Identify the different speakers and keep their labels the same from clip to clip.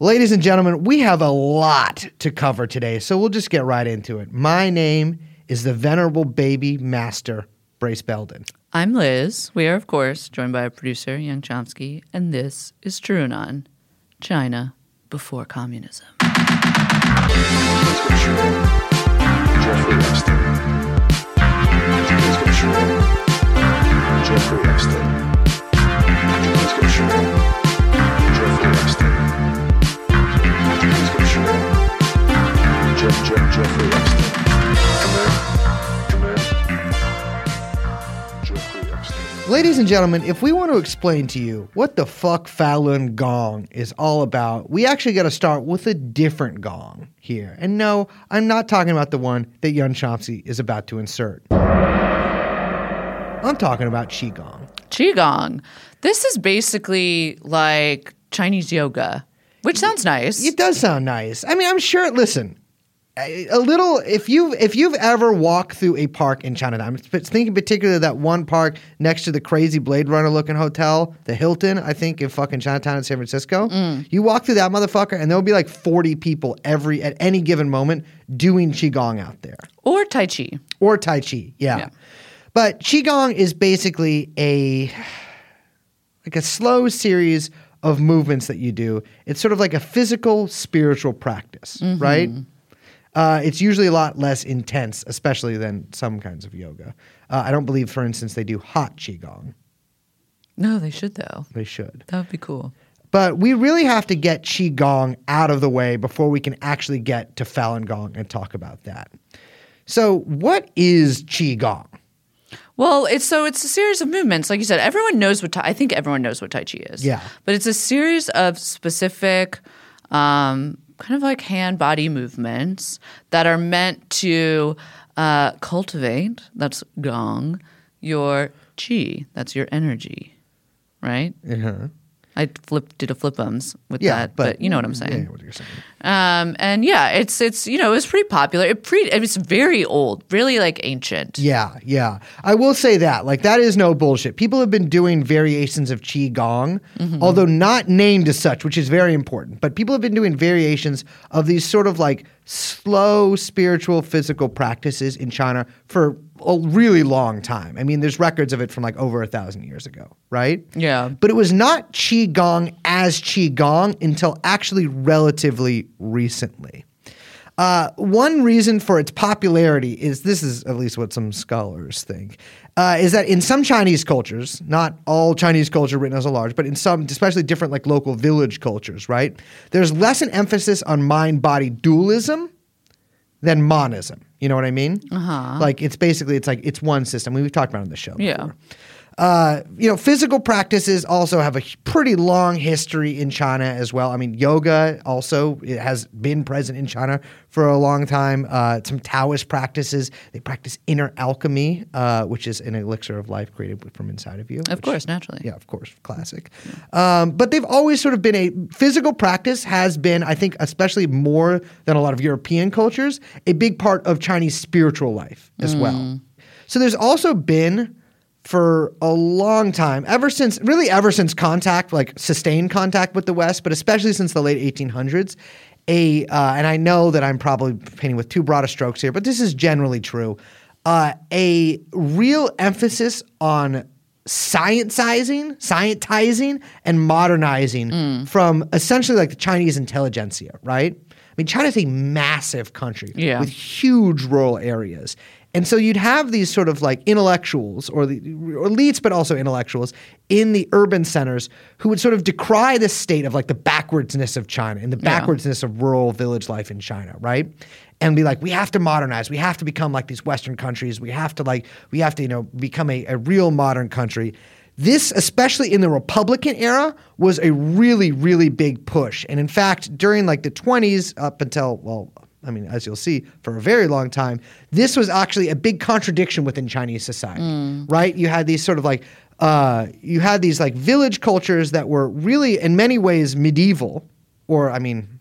Speaker 1: Ladies and gentlemen, we have a lot to cover today, so we'll just get right into it. My name is the venerable baby master, Brace Belden.
Speaker 2: I'm Liz. We are, of course, joined by our producer, Young Chomsky, and this is TrueAnon, China before communism.
Speaker 3: Jeffrey Epstein. Jeffrey Epstein. Jeff, Jeff, Jeffrey Epstein. Come in. Come in. Jeffrey Epstein.
Speaker 1: Ladies and gentlemen, if we want to explain to you what the fuck Falun Gong is all about, we actually got to start with a different gong here. And no, I'm not talking about the one that Young Chomsky is about to insert. I'm talking about Qigong.
Speaker 2: Qigong. This is basically like Chinese yoga, which sounds nice.
Speaker 1: It does sound nice. I mean, I'm sure. Listen, a little. If you if you've ever walked through a park in Chinatown, I'm thinking particularly that one park next to the crazy Blade Runner looking hotel, the Hilton, I think in fucking Chinatown in San Francisco. Mm. You walk through that motherfucker, and there'll be like 40 people every at any given moment doing qigong out there
Speaker 2: or Tai Chi.
Speaker 1: or tai chi. Yeah.
Speaker 2: Yeah.
Speaker 1: But qigong is basically a like a slow series of movements that you do. It's sort of like a physical spiritual practice, mm-hmm. right? Uh, it's usually a lot less intense, especially than some kinds of yoga. Uh, I don't believe, for instance, they do hot qigong.
Speaker 2: No, they should, though.
Speaker 1: They should.
Speaker 2: That would be cool.
Speaker 1: But we really have to get Qigong out of the way before we can actually get to Falun Gong and talk about that. So, what is Qigong?
Speaker 2: Well, it's so it's a series of movements. Like you said, everyone knows what tai, I think everyone knows what Tai Chi is.
Speaker 1: Yeah.
Speaker 2: But it's a series of specific, um, kind of like hand body movements that are meant to uh, cultivate. That's gong. Your chi. That's your energy. Right.
Speaker 1: Uh-huh.
Speaker 2: I flipped did a flipums with
Speaker 1: Yeah,
Speaker 2: that,
Speaker 1: but,
Speaker 2: but, you know what I'm saying.
Speaker 1: Yeah, what you're saying.
Speaker 2: Um, and yeah, it's it's you know it's pretty popular. It pre it's very old, really like ancient.
Speaker 1: Yeah, yeah. I will say that. Like, that is no bullshit. People have been doing variations of Qigong, although not named as such, which is very important. But people have been doing variations of these sort of like slow spiritual physical practices in China for a really long time. I mean, there's records of it from like over a thousand years ago, right?
Speaker 2: Yeah.
Speaker 1: But it was not Qigong as Qigong until actually relatively recently. Uh, one reason for its popularity is this is at least what some scholars think uh, is that in some Chinese cultures, not all Chinese culture written as a large, but in some, especially different like local village cultures, right? There's less an emphasis on mind body dualism than monism. You know what I mean? Uh-huh. Like it's basically it's like it's one system. We've talked about it on the show.
Speaker 2: Yeah.
Speaker 1: Uh, you know, physical practices also have a pretty long history in China as well. I mean, yoga also it has been present in China for a long time. Uh, some Taoist practices they practice inner alchemy, uh, which is an elixir of life created from inside of you.
Speaker 2: Of
Speaker 1: which-
Speaker 2: course, naturally.
Speaker 1: yeah, of course, classic. Um, but they've always sort of been a physical practice has been, I think, especially more than a lot of European cultures, a big part of Chinese spiritual life as well. So there's also been for a long time, ever since really ever since contact, like sustained contact with the West, but especially since the late 1800s, a uh, and I know that I'm probably painting with too broad a strokes here, but this is generally true. Uh, a real emphasis on scientizing, scientizing, and modernizing from essentially like the Chinese intelligentsia, right? I mean, China's a massive country
Speaker 2: Yeah.
Speaker 1: with huge rural areas. And so you'd have these sort of like intellectuals or the or elites, but also intellectuals in the urban centers who would sort of decry the state of like the backwardsness of China and the
Speaker 2: Yeah.
Speaker 1: backwardsness of rural village life in China, right? And be like, we have to modernize. We have to become like these Western countries. We have to like, we have to, you know, become a, a real modern country. This, especially in the Republican era, was a really, really big push. And in fact, during like the 20s up until, well, I mean, as you'll see, for a very long time, this was actually a big contradiction within Chinese society, right? You had these sort of like, uh, you had these like village cultures that were really, in many ways, medieval, or I mean,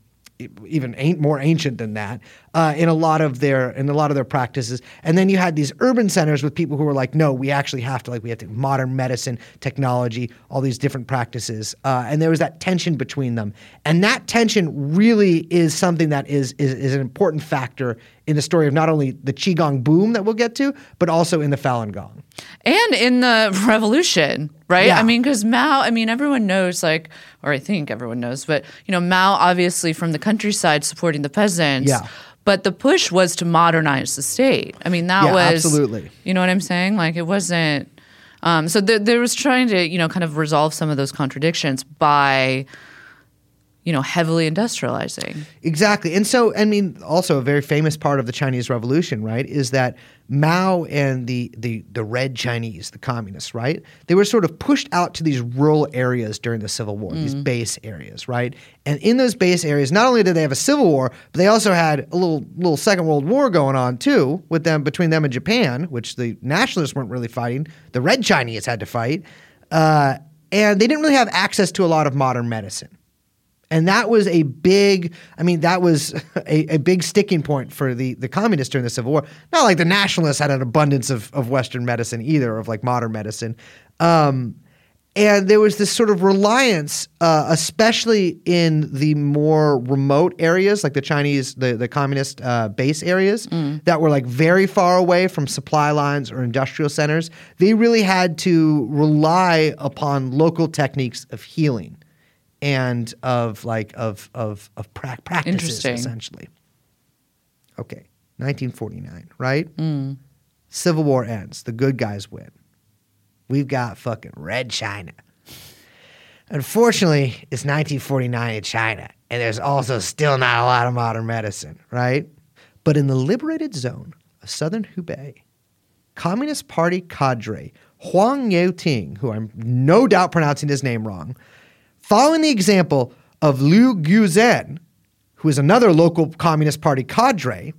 Speaker 1: even ain't more ancient than that uh, in a lot of their in a lot of their practices. And then you had these urban centers with people who were like, no, we actually have to like we have to modern medicine, technology, all these different practices. Uh, and there was that tension between them, and that tension really is something that is is, is an important factor in the story of not only the qigong boom that we'll get to, but also in the Falun Gong.
Speaker 2: and in the revolution, right?
Speaker 1: Yeah.
Speaker 2: I mean, because Mao, I mean, everyone knows, like, or I think everyone knows, but you know, Mao obviously from the countryside supporting the peasants.
Speaker 1: Yeah.
Speaker 2: But the push was to modernize the state. I mean, that
Speaker 1: Yeah,
Speaker 2: was
Speaker 1: absolutely.
Speaker 2: You know what I'm saying? Like, it wasn't. Um, so there, there was trying to, you know, kind of resolve some of those contradictions by, you know, heavily industrializing.
Speaker 1: Exactly. And so, I mean, also a very famous part of the Chinese Revolution, right, is that Mao and the, the, the Red Chinese, the communists, right, they were sort of pushed out to these rural areas during the Civil War, these base areas, right? And in those base areas, not only did they have a civil war, but they also had a little little Second World War going on too, with them between them and Japan, which the nationalists weren't really fighting. The Red Chinese had to fight, uh, and they didn't really have access to a lot of modern medicine. And that was a big, I mean, that was a, a big sticking point for the, the communists during the Civil War. Not like the nationalists had an abundance of, of Western medicine either, of like modern medicine. Um, and there was this sort of reliance, uh, especially in the more remote areas, like the Chinese, the, the communist uh, base areas that were like very far away from supply lines or industrial centers. They really had to rely upon local techniques of healing and of like of of of pra- practices essentially. Okay, 1949, right? Mm. Civil War ends. The good guys win. We've got fucking Red China. Unfortunately, it's 1949 in China, and there's also still not a lot of modern medicine, right? But in the liberated zone of southern Hubei, Communist Party cadre Huang Yaoting, who I'm no doubt pronouncing his name wrong, following the example of Liu Guizhen, who is another local Communist Party cadre,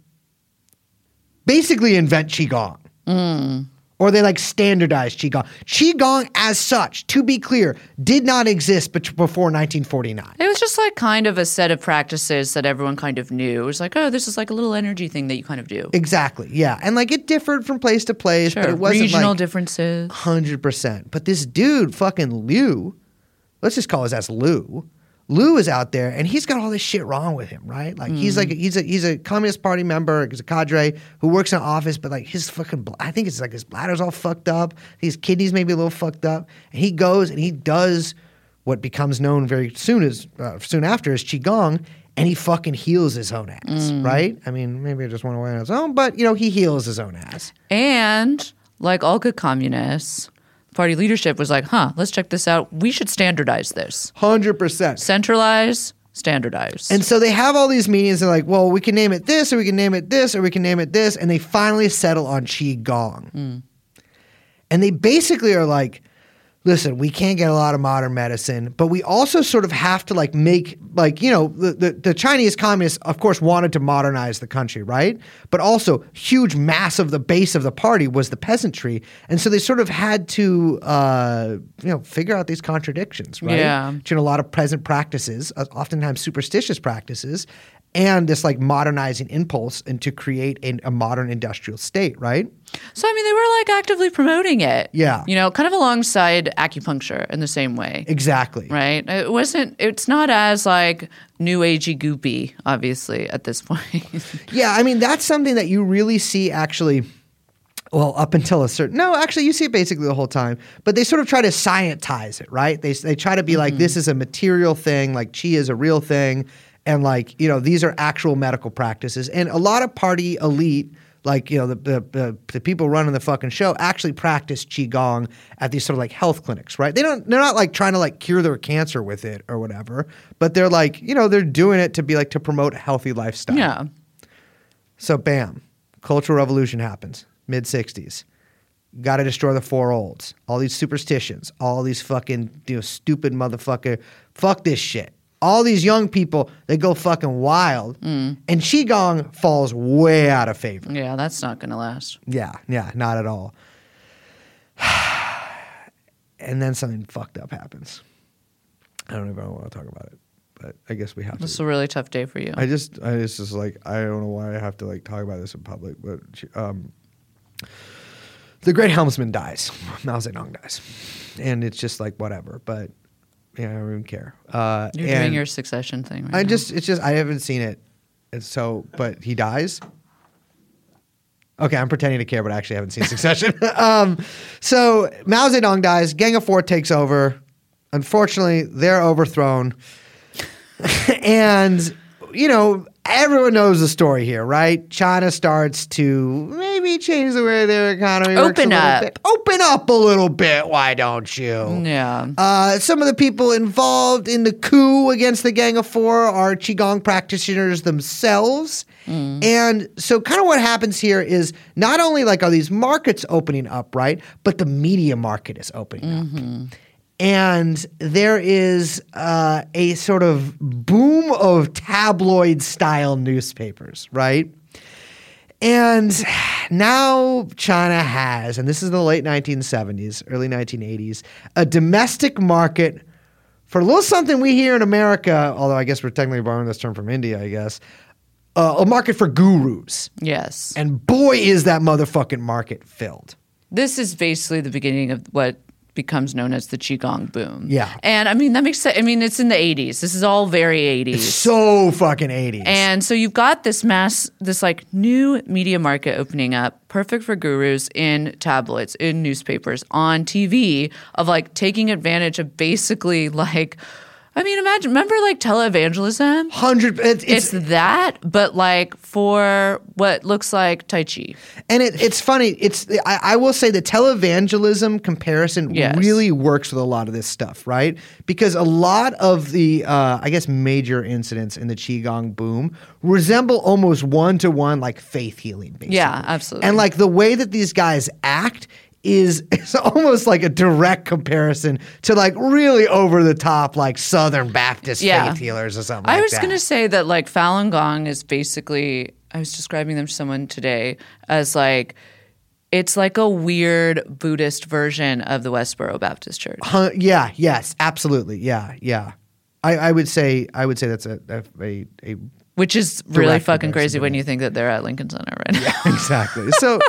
Speaker 1: basically invent Qigong. Mm. Or they like standardize Qigong. Qigong, as such, to be clear, did not exist before 1949.
Speaker 2: It was just like kind of a set of practices that everyone kind of knew. It was like, oh, this is like a little energy thing that you kind of do.
Speaker 1: Exactly, yeah. And like it differed from place to place, but it wasn't
Speaker 2: Regional
Speaker 1: like
Speaker 2: differences.
Speaker 1: 100%. But this dude, fucking Liu, let's just call his ass Lou. Lou is out there and he's got all this shit wrong with him, right? Like he's like he's a he's a communist party member, he's a cadre who works in an office, but like his fucking bl- I think it's like his bladder's all fucked up, his kidneys maybe a little fucked up, and he goes and he does what becomes known very soon as uh, soon after as qigong, and he fucking heals his own ass, right? I mean, maybe it just went away on its own, but you know he heals his own ass.
Speaker 2: And like all good communists, party leadership was like, huh, let's check this out. We should standardize this.
Speaker 1: Hundred percent.
Speaker 2: Centralize, standardize.
Speaker 1: And so they have all these meetings. They're like, well, we can name it this, or we can name it this, or we can name it this. And they finally settle on Qi Gong. Mm. And they basically are like, listen, we can't get a lot of modern medicine, but we also sort of have to like make like, you know, the, the, the Chinese communists, of course, wanted to modernize the country, right? But also huge mass of the base of the party was the peasantry. And so they sort of had to uh, you know, figure out these contradictions, right?
Speaker 2: Yeah.
Speaker 1: between a lot of present practices, uh, oftentimes superstitious practices, and this like modernizing impulse and to create an, a modern industrial state, right?
Speaker 2: So, I mean, they were like actively promoting it.
Speaker 1: Yeah.
Speaker 2: You know, kind of alongside acupuncture in the same way.
Speaker 1: Exactly.
Speaker 2: Right? It wasn't, it's not as like new agey goopy, obviously, at this point.
Speaker 1: Yeah, I mean that's something that you really see actually. Well, up until a certain no, actually, you see it basically the whole time. But they sort of try to scientize it, right? They they try to be like this mm-hmm. is a material thing, like chi is a real thing, and like you know these are actual medical practices. And a lot of party elite, like you know the the, the, people running the fucking show, actually practice qigong at these sort of like health clinics, right? They don't they're not like trying to like cure their cancer with it or whatever, but they're like you know they're doing it to be like to promote a healthy lifestyle.
Speaker 2: yeah.
Speaker 1: So bam, cultural revolution happens, mid '60s. Got to destroy the four olds. All these superstitions. All these fucking you know stupid motherfucker. Fuck this shit. All these young people they go fucking wild, and qigong falls way out of favor.
Speaker 2: Yeah, that's not going to last.
Speaker 1: Yeah, yeah, not at all. and then something fucked up happens. I don't even want to talk about it. but I guess we have to.
Speaker 2: This is a really tough day for you.
Speaker 1: I just, I just is like, I don't know why I have to like talk about this in public, but um, the great helmsman dies, Mao Zedong dies, and it's just like whatever. But yeah, I don't even care. Uh,
Speaker 2: You're doing your succession thing right
Speaker 1: I
Speaker 2: now.
Speaker 1: just, it's just, I haven't seen it, and so, but he dies. Okay, I'm pretending to care, but I actually haven't seen Succession. um, so Mao Zedong dies. Gang of Four takes over. Unfortunately, they're overthrown, and you know everyone knows the story here, right? China starts to maybe change the way their economy
Speaker 2: Open up.
Speaker 1: bit. Open up a little bit. Why don't you?
Speaker 2: Yeah.
Speaker 1: Uh, some of the people involved in the coup against the Gang of Four are Qigong practitioners themselves. And so, kind of what happens here is not only like are these markets opening up, right, but the media market is opening up. And there is uh, a sort of boom of tabloid style newspapers, right? And now China has, and this is in the late 1970s, early 1980s, a domestic market for a little something we hear in America, although I guess we're technically borrowing this term from India, I guess, uh, a market for gurus.
Speaker 2: yes.
Speaker 1: And boy, is that motherfucking market filled.
Speaker 2: this is basically the beginning of what becomes known as the qigong boom.
Speaker 1: Yeah.
Speaker 2: and I mean that makes sense. I mean it's in the '80s. This is all very '80s.
Speaker 1: So fucking 80s.
Speaker 2: And so you've got this mass, this like new media market opening up, perfect for gurus in tabloids, in newspapers, on TV, of like taking advantage of basically like, I mean, imagine, remember like televangelism?
Speaker 1: 100 it's,
Speaker 2: It's
Speaker 1: it's,
Speaker 2: that, but like for what looks like Tai Chi.
Speaker 1: and it, it's funny it's I, I will say the televangelism comparison
Speaker 2: Yes.
Speaker 1: really works with a lot of this stuff right because a lot of the uh, i guess major incidents in the qigong boom resemble almost one-to-one like faith healing basically.
Speaker 2: Yeah, absolutely.
Speaker 1: and like the way that these guys act is is almost like a direct comparison to like really over the top like Southern Baptist
Speaker 2: Yeah.
Speaker 1: faith healers or something.
Speaker 2: I
Speaker 1: like
Speaker 2: was going to say that like Falun Gong is basically, I was describing them to someone today as like, it's like a weird Buddhist version of the Westboro Baptist Church.
Speaker 1: Huh, yeah, yes, absolutely, yeah, yeah. I, I would say I would say that's a, a, a
Speaker 2: Which is really fucking crazy when you think that they're at Lincoln Center right now.
Speaker 1: exactly. So,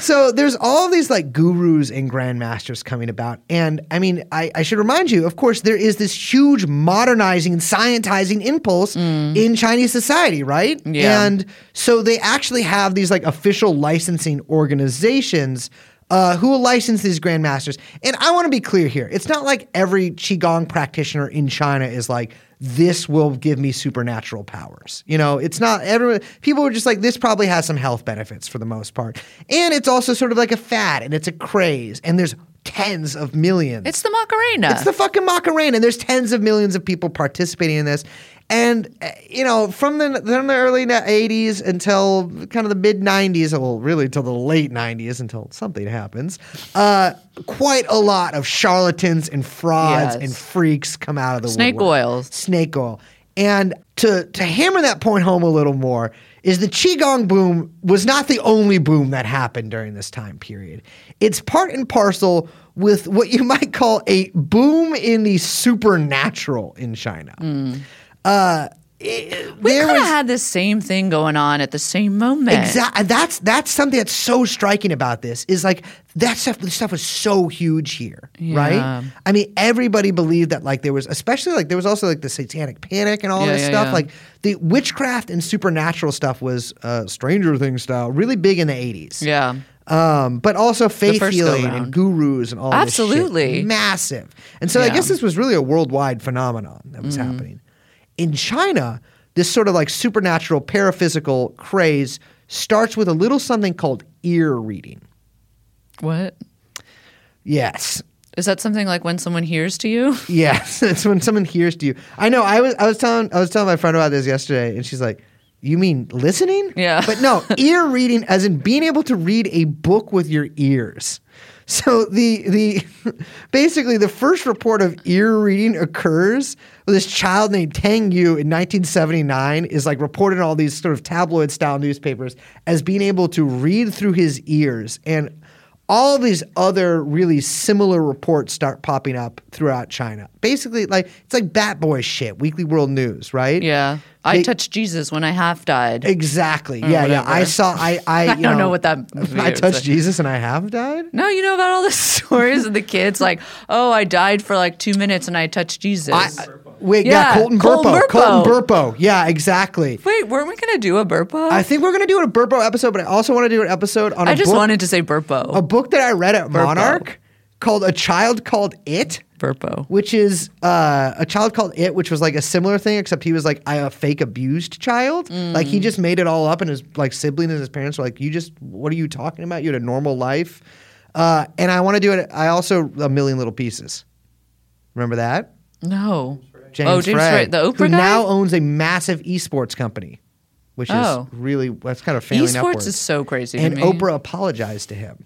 Speaker 1: so there's all these like gurus and grandmasters coming about, and I mean, I, I should remind you, of course, there is this huge modernizing and scientizing impulse in Chinese society, right?
Speaker 2: Yeah.
Speaker 1: And so they actually have these like official licensing organizations. Uh, who will license these grandmasters? And I want to be clear here. It's not like every qigong practitioner in China is like, this will give me supernatural powers. You know, it's not everyone. People are just like, this probably has some health benefits for the most part, and it's also sort of like a fad and it's a craze, and there's tens of millions.
Speaker 2: It's the Macarena.
Speaker 1: It's the fucking Macarena, and there's tens of millions of people participating in this. And uh, you know, from the from the early '80s until kind of the mid '90s, well, really till the late '90s, until something happens, uh, quite a lot of charlatans and frauds
Speaker 2: Yes.
Speaker 1: and freaks come out of the
Speaker 2: Snake
Speaker 1: woodwork.
Speaker 2: oils.
Speaker 1: Snake oil. And to to hammer that point home a little more is the qigong boom was not the only boom that happened during this time period. It's part and parcel with what you might call a boom in the supernatural in China. Uh, it-
Speaker 2: we kind of had this same thing going on at the same moment.
Speaker 1: Exactly. That's that's something that's so striking about this is like that stuff. This stuff was so huge here,
Speaker 2: Yeah.
Speaker 1: right? I mean, everybody believed that like there was, especially like there was also like the Satanic Panic and all
Speaker 2: Yeah,
Speaker 1: this
Speaker 2: yeah,
Speaker 1: stuff. Like the witchcraft and supernatural stuff was uh, Stranger Things style, really big in the eighties.
Speaker 2: Yeah.
Speaker 1: Um, but also faith healing and gurus and all.
Speaker 2: Absolutely.
Speaker 1: massive. And so I guess this was really a worldwide phenomenon that was
Speaker 2: Mm-hmm.
Speaker 1: happening. In China, this sort of like supernatural paraphysical craze starts with a little something called ear reading.
Speaker 2: What?
Speaker 1: Yes.
Speaker 2: Is that something like when someone hears to you?
Speaker 1: Yes. it's when someone hears to you. I know I was I was telling I was telling my friend about this yesterday and she's like, You mean listening?
Speaker 2: Yeah.
Speaker 1: But no, ear reading as in being able to read a book with your ears. So the the basically the first report of ear reading occurs with this child named Tang Yu in 1979 is like reported in all these sort of tabloid style newspapers as being able to read through his ears. And all these other really similar reports start popping up throughout China. Basically, like it's like Bat Boy shit, Weekly World News, right?
Speaker 2: Yeah. I
Speaker 1: They-
Speaker 2: touched Jesus when I half died.
Speaker 1: Exactly. Yeah, yeah.
Speaker 2: whatever.
Speaker 1: I saw. I. I, you
Speaker 2: I don't know what that
Speaker 1: I touched Jesus and I have died.
Speaker 2: No, you know about all the stories of the kids like, oh, I died for like two minutes and I touched Jesus.
Speaker 1: I, wait, yeah,
Speaker 2: Yeah,
Speaker 1: Colton
Speaker 2: Colton
Speaker 1: Burpo. Colton
Speaker 2: Burpo.
Speaker 1: Burpo. Yeah, exactly.
Speaker 2: Wait, weren't we gonna do a Burpo?
Speaker 1: I think we're gonna do a Burpo episode, but I also want to do an episode on a
Speaker 2: I just
Speaker 1: book,
Speaker 2: wanted to say Burpo.
Speaker 1: a book that I read at Monarch called "A Child Called It."
Speaker 2: Burpo.
Speaker 1: which is uh, a child called it, which was like a similar thing, except he was like a fake abused child. Like he just made it all up, and his like sibling and his parents were like, "You just what are you talking about? You had a normal life." Uh, and I want to do it. I also a million little pieces. Remember that?
Speaker 2: No.
Speaker 1: James
Speaker 2: oh, James
Speaker 1: Frey,
Speaker 2: Frey, the Oprah
Speaker 1: who
Speaker 2: guy.
Speaker 1: now owns a massive esports company, which
Speaker 2: Oh.
Speaker 1: is really that's kind of failing
Speaker 2: Esports
Speaker 1: upwards.
Speaker 2: is so crazy.
Speaker 1: and
Speaker 2: to me.
Speaker 1: Oprah apologized to him.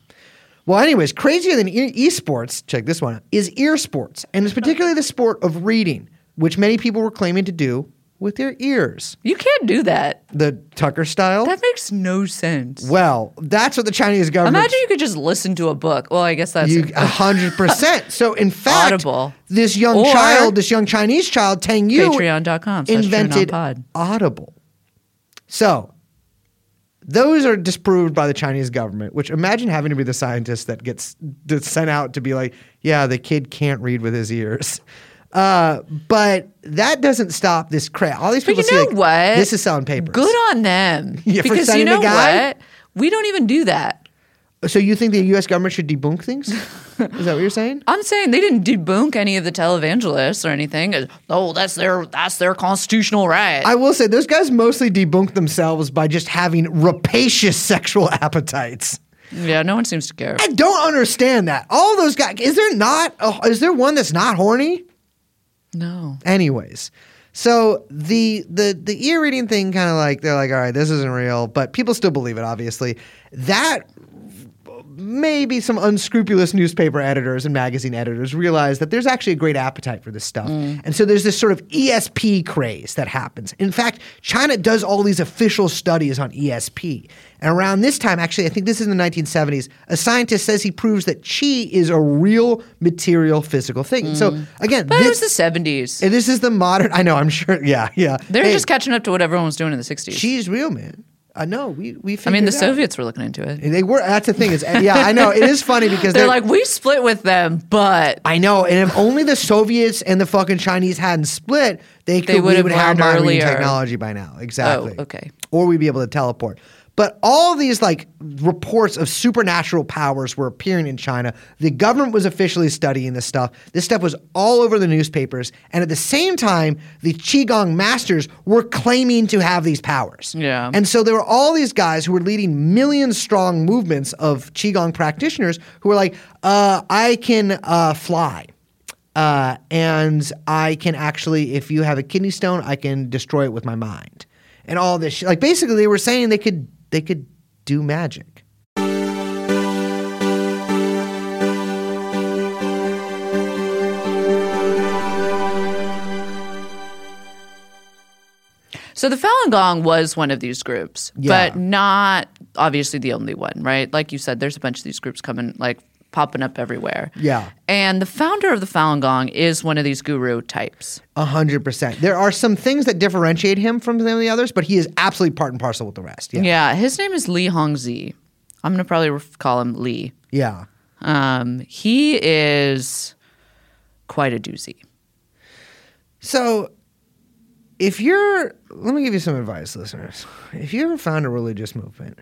Speaker 1: Well, anyways, crazier than e- esports, check this one out, is ear sports, and it's particularly the sport of reading, which many people were claiming to do with their ears.
Speaker 2: You can't do that.
Speaker 1: The Tucker style.
Speaker 2: That makes no sense.
Speaker 1: well, that's what the Chinese government.
Speaker 2: Imagine you could just listen to a book. Well, I guess that's
Speaker 1: you a hundred percent. So in fact,
Speaker 2: Audible.
Speaker 1: this young
Speaker 2: Or-
Speaker 1: child, this young Chinese child, Tang Yu,
Speaker 2: Patreon.com
Speaker 1: invented. Audible. So those are disproved by the Chinese government. Which imagine having to be the scientist that gets sent out to be like, yeah, the kid can't read with his ears. Uh, but that doesn't stop this crap. All these
Speaker 2: But
Speaker 1: people
Speaker 2: you
Speaker 1: see
Speaker 2: know
Speaker 1: like,
Speaker 2: what?
Speaker 1: this is selling papers.
Speaker 2: Good on them.
Speaker 1: Yeah,
Speaker 2: because you know what? We don't even do that.
Speaker 1: So you think the U.S. government should debunk things? is that what you're saying?
Speaker 2: I'm saying they didn't debunk any of the televangelists or anything. Oh, that's their that's their constitutional right.
Speaker 1: I will say those guys mostly debunk themselves by just having rapacious sexual appetites.
Speaker 2: yeah, no one seems to care.
Speaker 1: I don't understand that. All those guys, is there not? Oh, is there one that's not horny?
Speaker 2: No.
Speaker 1: Anyways, so the the the ear reading thing, kind of like they're like, all right, this isn't real, but people still believe it. Obviously, that maybe some unscrupulous newspaper editors and magazine editors realize that there's actually a great appetite for this stuff. Mm. And so there's this sort of ESP craze that happens. In fact, China does all these official studies on ESP. And around this time, actually, I think this is in the 1970s, a scientist says he proves that chi is a real material physical thing. So mm. again,
Speaker 2: But
Speaker 1: this,
Speaker 2: it was the 70s.
Speaker 1: this is the modern. I know. I'm sure. Yeah, yeah.
Speaker 2: They're
Speaker 1: Hey,
Speaker 2: just catching up to what everyone was doing in the 60s.
Speaker 1: She's real, man. I know. We we.
Speaker 2: I mean, the
Speaker 1: figured it out.
Speaker 2: Soviets were looking into it.
Speaker 1: They were. That's the thing. Is yeah. I know. It is funny because
Speaker 2: They're like, we split with them, but
Speaker 1: I know. And if only the Soviets and the fucking Chinese hadn't split, they could.
Speaker 2: They would have
Speaker 1: had have
Speaker 2: learned
Speaker 1: mind reading
Speaker 2: earlier.
Speaker 1: technology by now. Exactly.
Speaker 2: Oh, okay.
Speaker 1: Or we'd be able to teleport. But all these like reports of supernatural powers were appearing in China. The government was officially studying this stuff. This stuff was all over the newspapers, and at the same time, the qigong masters were claiming to have these powers.
Speaker 2: Yeah.
Speaker 1: And so there were all these guys who were leading million strong movements of qigong practitioners who were like, uh, "I can uh, fly." Uh, and I can actually, if you have a kidney stone, I can destroy it with my mind, and all this. Shit. Like basically, they were saying they could they could do magic.
Speaker 2: So the Falun Gong was one of these groups,
Speaker 1: Yeah.
Speaker 2: but not obviously the only one, right? Like you said, there's a bunch of these groups coming, like popping up everywhere.
Speaker 1: Yeah.
Speaker 2: And the founder of the Falun Gong is one of these guru types.
Speaker 1: A hundred percent. There are some things that differentiate him from the others, but he is absolutely part and parcel with the rest. Yeah.
Speaker 2: Yeah, his name is Li Hongzhi. I'm gonna probably call him Li.
Speaker 1: Yeah.
Speaker 2: Um, he is quite a doozy.
Speaker 1: So, if you're, let me give you some advice, listeners. If you ever found a religious movement,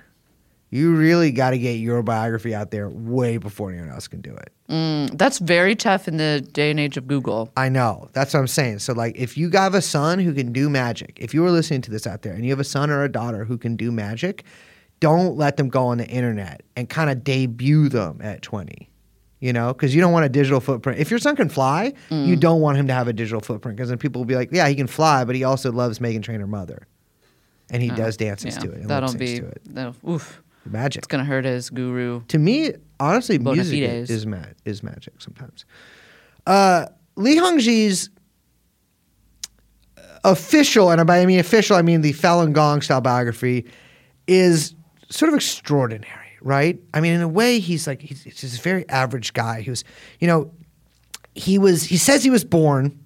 Speaker 1: you really got to get your biography out there way before anyone else can do it.
Speaker 2: Mm, that's very tough in the day and age of Google.
Speaker 1: I know. That's what I'm saying. So, like, if you have a son who can do magic, if you are listening to this out there and you have a son or a daughter who can do magic, don't let them go on the internet and kind of debut them at 20. You know, because you don't want a digital footprint. If your son can fly, you mm. don't want him to have a digital footprint because then people will be like, yeah, he can fly, but he also loves Meghan Trainor Mother. And he oh, does dances
Speaker 2: Yeah,
Speaker 1: to it. And
Speaker 2: that'll be
Speaker 1: to it.
Speaker 2: that'll, oof.
Speaker 1: Magic.
Speaker 2: It's gonna hurt his guru.
Speaker 1: To me, honestly, music
Speaker 2: fides.
Speaker 1: is, ma- is magic sometimes. Uh, Li Hongzhi's official, and by I mean official, I mean the Falun Gong style biography, is sort of extraordinary, right? I mean, in a way, he's like he's, he's just a very average guy who's, you know, he was he says he was born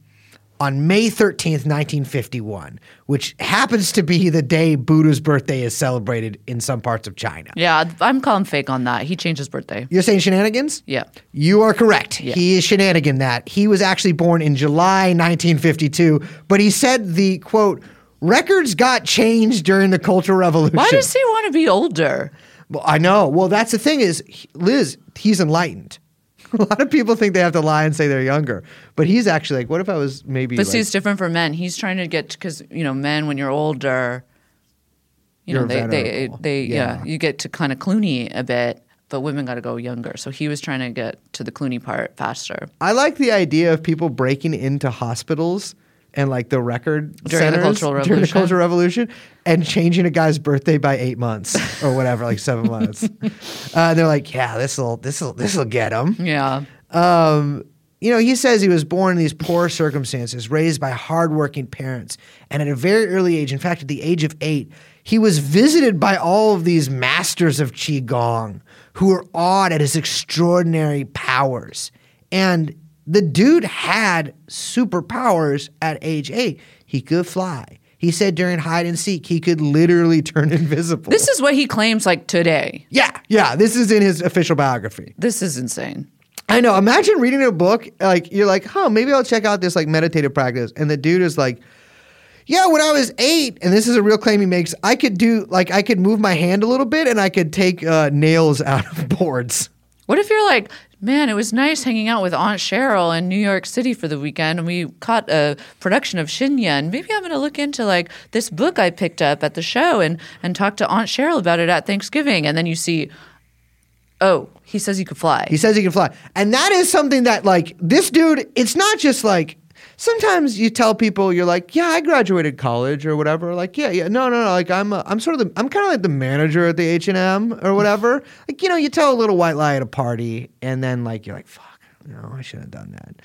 Speaker 1: on May 13th, 1951, which happens to be the day Buddha's birthday is celebrated in some parts of China.
Speaker 2: Yeah, I'm calling fake on that. He changed his birthday.
Speaker 1: You're saying shenanigans?
Speaker 2: Yeah.
Speaker 1: You are correct.
Speaker 2: Yeah.
Speaker 1: He is shenanigan that. He was actually born in July 1952, but he said the quote, records got changed during the Cultural Revolution.
Speaker 2: Why does he want to be older?
Speaker 1: Well, I know. Well, that's the thing is, Liz, he's enlightened. A lot of people think they have to lie and say they're younger, but he's actually like, what if I was maybe?
Speaker 2: But
Speaker 1: like,
Speaker 2: see, it's different for men. He's trying to get because you know, men when you're older, you know, they they they yeah.
Speaker 1: Yeah.
Speaker 2: you get to kind of Clooney a bit, but women got to go younger. So he was trying to get to the Clooney part faster.
Speaker 1: I like the idea of people breaking into hospitals and like the record
Speaker 2: During the
Speaker 1: centers
Speaker 2: Cultural
Speaker 1: during the
Speaker 2: Revolution?
Speaker 1: Cultural Revolution and changing a guy's birthday by eight months or whatever, like seven months. Uh, they're like, yeah, this will this will this will get him.
Speaker 2: Yeah,
Speaker 1: Um, you know, he says he was born in these poor circumstances, raised by hardworking parents, and at a very early age, in fact, at the age of eight, he was visited by all of these masters of Qigong who were awed at his extraordinary powers. And the dude had superpowers at age eight. He could fly. He said during hide and seek, he could literally turn invisible.
Speaker 2: this is what he claims like today.
Speaker 1: yeah, yeah, this is in his official biography.
Speaker 2: This is insane.
Speaker 1: I know. Imagine reading a book like you're like, huh, maybe I'll check out this like meditative practice, and the dude is like, yeah, when I was eight, and this is a real claim he makes, I could do like I could move my hand a little bit, and I could take uh, nails out of boards.
Speaker 2: What if you're like, man, it was nice hanging out with Aunt Cheryl in New York City for the weekend, and we caught a production of Shen Yun, and maybe I'm going to look into like this book I picked up at the show and and talk to Aunt Cheryl about it at Thanksgiving, and then you see, oh, he says he could fly.
Speaker 1: He says he can fly, and that is something that like this dude. It's not just like. Sometimes you tell people you're like, yeah, I graduated college or whatever. Like, yeah, yeah, no, no, no. Like, I'm, a, I'm sort of the, I'm kind of like the manager at the H and M or whatever. like, you know, you tell a little white lie at a party, and then like you're like, fuck, no, I shouldn't have done that.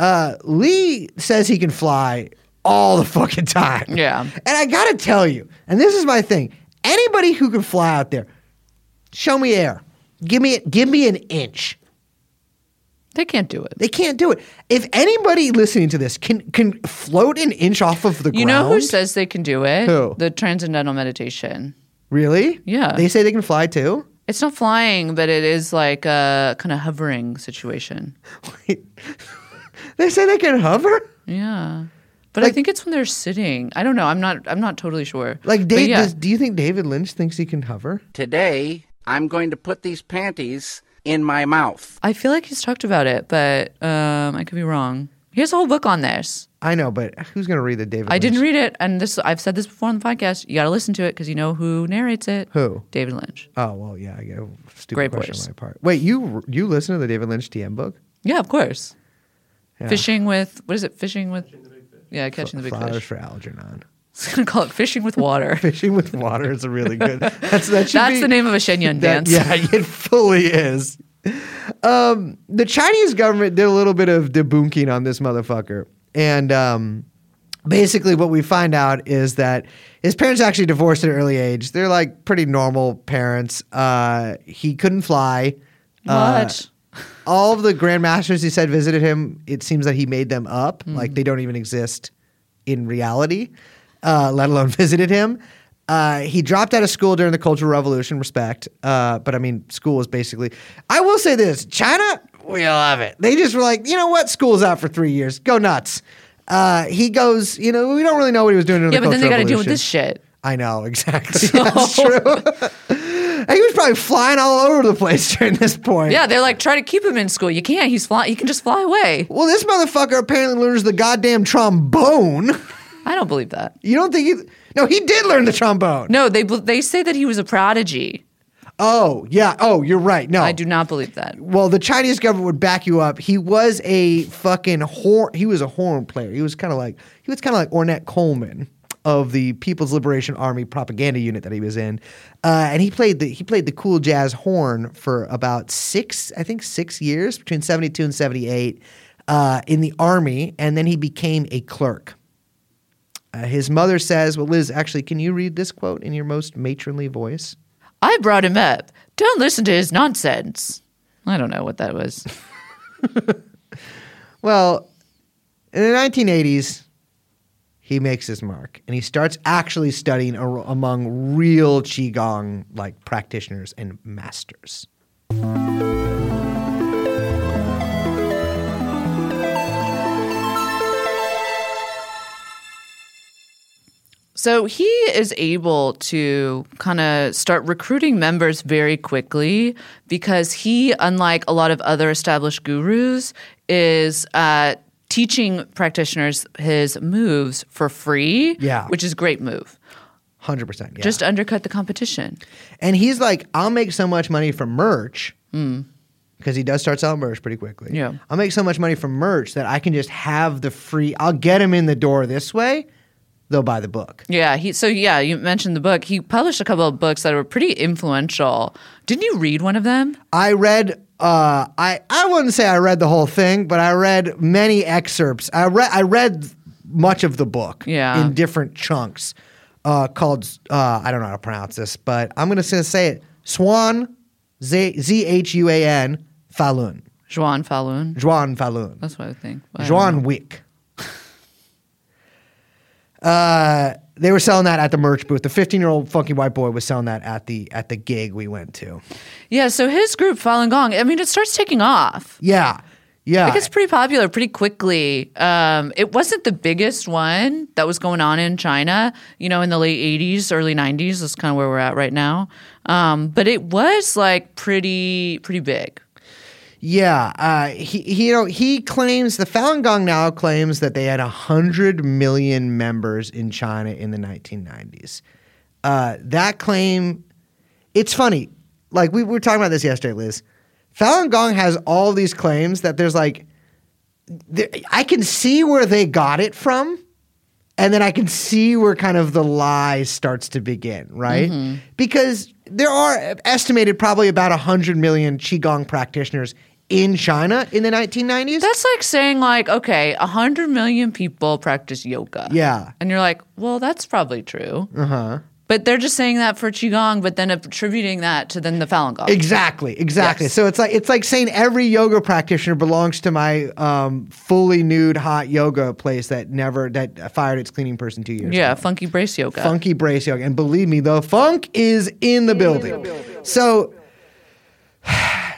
Speaker 1: Uh, Lee says he can fly all the fucking time.
Speaker 2: Yeah.
Speaker 1: and I gotta tell you, and this is my thing. Anybody who can fly out there, show me air. Give me, give me an inch.
Speaker 2: They can't do it.
Speaker 1: They can't do it. If anybody listening to this can can float an inch off of the
Speaker 2: You
Speaker 1: ground, you
Speaker 2: know who says they can do it?
Speaker 1: Who?
Speaker 2: The Transcendental Meditation.
Speaker 1: really?
Speaker 2: Yeah.
Speaker 1: They say they can fly too.
Speaker 2: It's not flying, but it is like a kind of hovering situation. Wait.
Speaker 1: They say they can hover.
Speaker 2: Yeah. But I think it's when they're sitting. I don't know. I'm not. I'm not totally sure.
Speaker 1: Like,
Speaker 2: But
Speaker 1: Dave,
Speaker 2: yeah.
Speaker 1: does, do you think David Lynch thinks he can hover?
Speaker 4: Today, I'm going to put these panties in my mouth.
Speaker 2: I feel like he's talked about it, but um, I could be wrong. He has a whole book on this.
Speaker 1: I know, but who's gonna read the David?
Speaker 2: I
Speaker 1: Lynch?
Speaker 2: didn't read it, and this I've said this before on the podcast. You got to listen to it because you know who narrates it.
Speaker 1: Who?
Speaker 2: David Lynch.
Speaker 1: Oh well, yeah. I get a stupid
Speaker 2: Great
Speaker 1: question
Speaker 2: voice.
Speaker 1: on my part. Wait, you you listen to the David Lynch TM book?
Speaker 2: Yeah, of course.
Speaker 1: Yeah.
Speaker 2: Fishing with what is it? Fishing with yeah, catching the big
Speaker 1: Flowers
Speaker 2: fish.
Speaker 1: for Algernon.
Speaker 2: I was gonna call it fishing with water.
Speaker 1: Fishing with water is a really good. That's that should
Speaker 2: That's
Speaker 1: be-
Speaker 2: the name of a Shen Yun
Speaker 1: That-
Speaker 2: dance.
Speaker 1: Yeah, it fully is. Um, the Chinese government did a little bit of debunking on this motherfucker. And um, basically, what we find out is that his parents actually divorced at an early age. They're like pretty normal parents. Uh, he couldn't fly. Uh,
Speaker 2: What?
Speaker 1: all of the grandmasters he said visited him, it seems that he made them up. Like they don't even exist in reality, uh, let alone visited him. Uh, he dropped out of school during the Cultural Revolution, respect. Uh, but I mean, school was basically. I will say this China, we love it. They just were like, you know what? School's out for three years. Go nuts. Uh, he goes, you know, we don't really know what he was doing during
Speaker 2: yeah,
Speaker 1: the
Speaker 2: but then they got to deal with this shit.
Speaker 1: I know, exactly. That's true. he was probably flying all over the place during this point.
Speaker 2: Yeah, they're like try to keep him in school. You can't. He's fly. He can just fly away.
Speaker 1: Well, this motherfucker apparently learns the goddamn trombone.
Speaker 2: I don't believe that.
Speaker 1: You don't think he? No, he did learn the trombone.
Speaker 2: No, they they say that he was a prodigy.
Speaker 1: Oh, yeah. Oh, you're right. No.
Speaker 2: I do not believe that.
Speaker 1: Well, the Chinese government would back you up. He was a fucking horn. He was a horn player. He was kind of like he was kind of like Ornette Coleman of the People's Liberation Army propaganda unit that he was in, uh, and he played the he played the cool jazz horn for about six, I think six years between seventy two and seventy eight uh, in the army, and then he became a clerk. Uh, his mother says, "Well, Liz, actually, can you read this quote in your most matronly voice?"
Speaker 2: I brought him up. Don't listen to his nonsense. I don't know what that was.
Speaker 1: Well, in the 1980s, he makes his mark and he starts actually studying ar- among real qigong like practitioners and masters.
Speaker 2: So he is able to kind of start recruiting members very quickly because he, unlike a lot of other established gurus, is uh, teaching practitioners his moves for free.
Speaker 1: Yeah.
Speaker 2: which is a great move.
Speaker 1: 100%. Yeah.
Speaker 2: Just undercut the competition.
Speaker 1: and he's like, I'll make so much money from merch because he does start selling merch pretty quickly.
Speaker 2: Yeah.
Speaker 1: I'll make so much money from merch that I can just have the free, I'll get him in the door this way. They'll buy the book.
Speaker 2: Yeah, he. So yeah, you mentioned the book. He published a couple of books that were pretty influential. Didn't you read one of them?
Speaker 1: I read uh I I wouldn't say I read the whole thing, but I read many excerpts. I read I read much of the book
Speaker 2: Yeah.
Speaker 1: in different chunks uh called uh I don't know how to pronounce this, but I'm going to say it Swan Z Z H U A N Falun.
Speaker 2: Juan Falun.
Speaker 1: Juan Falun.
Speaker 2: That's what I think.
Speaker 1: Juan Wick. Uh, they were selling that at the merch booth. The 15 year old funky white boy was selling that at the at the gig we went to.
Speaker 2: Yeah. So his group Falun Gong. I mean, it starts taking off.
Speaker 1: Yeah, yeah.
Speaker 2: It gets pretty popular pretty quickly. Um, it wasn't the biggest one that was going on in China, you know, in the late 80s, early 90s. That's kind of where we're at right now. Um, but it was like pretty, pretty big.
Speaker 1: Yeah, uh, he, he you know he claims the Falun Gong now claims that they had hundred million members in China in the 1990s. Uh, that claim, it's funny. Like we, we were talking about this yesterday, Liz. Falun Gong has all these claims that there's like, there, I can see where they got it from, and then I can see where kind of the lie starts to begin, right? Because there are estimated probably about 100 million Qigong practitioners in China in the 1990s.
Speaker 2: That's like saying, like, okay, 100 million people practice yoga.
Speaker 1: yeah.
Speaker 2: And you're like, well, that's probably true. Uh-huh. But they're just saying that for Qigong, but then attributing that to then the Falun Gong.
Speaker 1: Exactly, exactly.
Speaker 2: Yes.
Speaker 1: So it's like it's like saying every yoga practitioner belongs to my um, fully nude hot yoga place that never that fired its cleaning person two years
Speaker 2: yeah,
Speaker 1: ago.
Speaker 2: funky brace yoga.
Speaker 1: Funky Brace Yoga. And believe me, the funk is in the building. So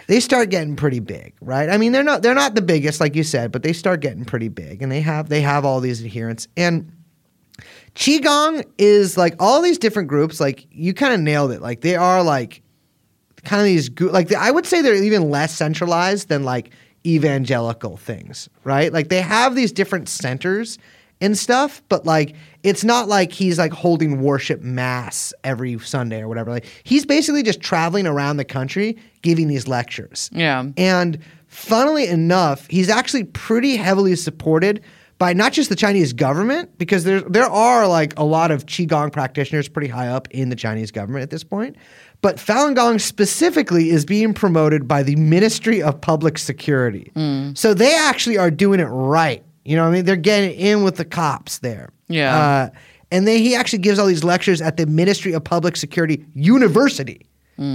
Speaker 1: they start getting pretty big, right? I mean, they're not they're not the biggest, like you said, but they start getting pretty big, and they have they have all these adherents. And Qigong is like all these different groups. Like you kind of nailed it. Like they are like kind of these. Like I would say they're even less centralized than like evangelical things, right? Like they have these different centers and stuff, but like it's not like he's like holding worship mass every Sunday or whatever. Like he's basically just traveling around the country giving these lectures.
Speaker 2: Yeah.
Speaker 1: And funnily enough, he's actually pretty heavily supported by not just the Chinese government, because there there are like a lot of qigong practitioners pretty high up in the Chinese government at this point, but Falun Gong specifically is being promoted by the Ministry of Public Security. Hmm. So they actually are doing it right. You know, what I mean, they're getting in with the cops there.
Speaker 2: Yeah.
Speaker 1: Uh, and then he actually gives all these lectures at the Ministry of Public Security University.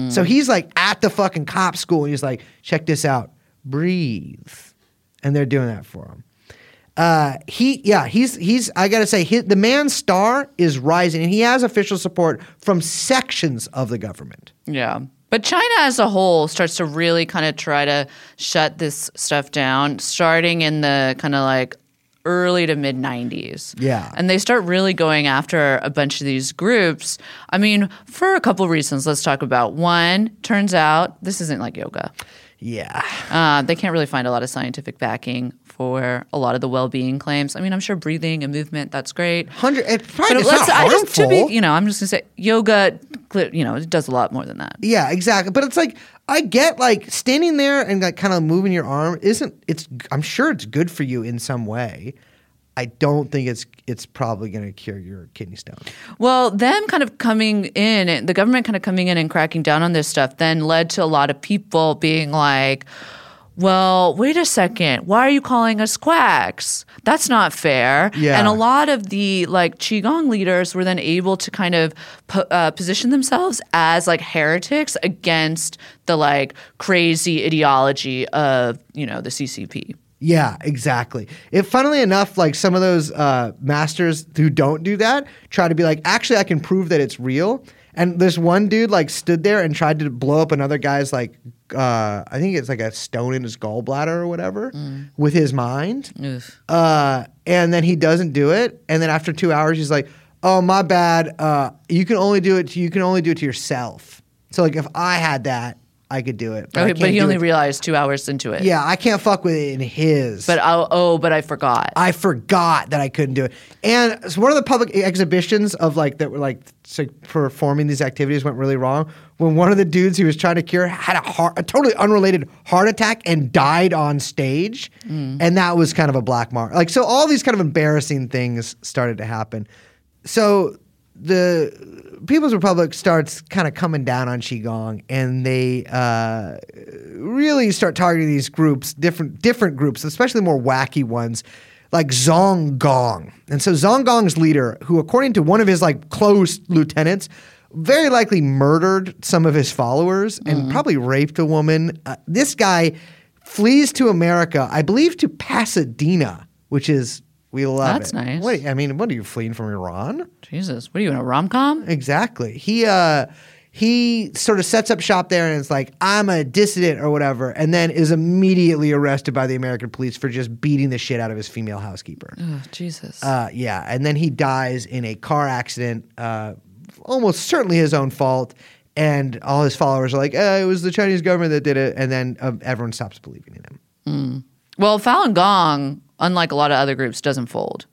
Speaker 1: So he's like at the fucking cop school and he's like, check this out, breathe. And they're doing that for him. Uh, he, yeah, he's, he's, I gotta say, he, the man's star is rising and he has official support from sections of the government.
Speaker 2: Yeah. But China as a whole starts to really kind of try to shut this stuff down, starting in the kind of like early to mid 90s.
Speaker 1: Yeah.
Speaker 2: And they start really going after a bunch of these groups. I mean, for a couple reasons. Let's talk about one, turns out this isn't like yoga.
Speaker 1: Yeah.
Speaker 2: Uh, they can't really find a lot of scientific backing for a lot of the well-being claims. I mean, I'm sure breathing and movement that's great.
Speaker 1: Hundred, it, probably,
Speaker 2: But
Speaker 1: it's
Speaker 2: let's,
Speaker 1: not
Speaker 2: I just to
Speaker 1: harmful.
Speaker 2: be, you know, I'm just gonna say yoga. You know, it does a lot more than that.
Speaker 1: Yeah, exactly. But it's like I get like standing there and like kind of moving your arm isn't it's I'm sure it's good for you in some way. I don't think it's it's probably going to cure your kidney stone.
Speaker 2: Well, them kind of coming in, the government kind of coming in and cracking down on this stuff, then led to a lot of people being like, well, wait a second. Why are you calling us quacks? That's not fair.
Speaker 1: Yeah.
Speaker 2: And a lot of the like qigong leaders were then able to kind of po- uh, position themselves as like heretics against the like crazy ideology of you know the CCP.
Speaker 1: Yeah, exactly. If funnily enough, like some of those uh, masters who don't do that try to be like, actually, I can prove that it's real. And this one dude like stood there and tried to blow up another guy's like, uh, I think it's like a stone in his gallbladder or whatever with his mind. Uh, and then he doesn't do it. And then after two hours, he's like, "Oh, my bad. Uh, you can only do it. To, you can only do it to yourself. So like, if I had that, I could do it. I
Speaker 2: Okay, but he only
Speaker 1: it-
Speaker 2: realized two hours into it.
Speaker 1: yeah, I can't fuck with it in his.
Speaker 2: But oh, oh, but I forgot.
Speaker 1: I forgot that I couldn't do it. And so one of the public exhibitions of like that were like so performing these activities went really wrong when one of the dudes he was trying to cure had a heart, a totally unrelated heart attack and died on stage, mm. and that was kind of a black mark. Like so, all these kind of embarrassing things started to happen. So the People's Republic starts kind of coming down on Qigong, and they uh, really start targeting these groups, different different groups, especially more wacky ones, like Zhong Gong. And so Zhong Gong's leader, who according to one of his like close lieutenants, very likely murdered some of his followers and probably raped a woman. Uh, this guy flees to America, I believe, to Pasadena, which is we love
Speaker 2: That's
Speaker 1: it.
Speaker 2: nice.
Speaker 1: What, I mean, what are you fleeing from Iran?
Speaker 2: Jesus, what are you in a rom com?
Speaker 1: Exactly. He uh he sort of sets up shop there and is like, I'm a dissident or whatever, and then is immediately arrested by the American police for just beating the shit out of his female housekeeper.
Speaker 2: Oh, Jesus.
Speaker 1: Uh, yeah, and then he dies in a car accident, uh, almost certainly his own fault. And all his followers are like, eh, it was the Chinese government that did it. And then uh, everyone stops believing in him.
Speaker 2: Well, Falun Gong, unlike a lot of other groups, doesn't fold.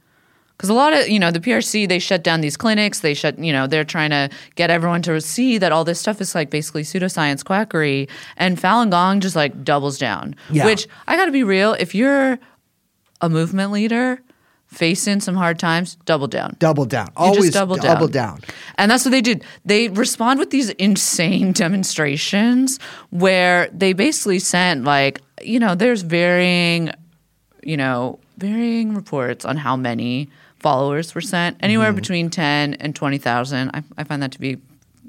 Speaker 2: Because a lot of, you know, the PRC, they shut down these clinics. They shut, you know, they're trying to get everyone to see that all this stuff is like basically pseudoscience quackery. And Falun Gong just like doubles down.
Speaker 1: Yeah.
Speaker 2: Which I got to be real, if you're a movement leader facing some hard times, double down.
Speaker 1: Double down. Always
Speaker 2: just double
Speaker 1: double
Speaker 2: down.
Speaker 1: down.
Speaker 2: And that's what they did. They respond with these insane demonstrations where they basically sent like, you know, there's varying, you know, varying reports on how many followers were sent. Anywhere between 10 and 20,000. I, I find that to be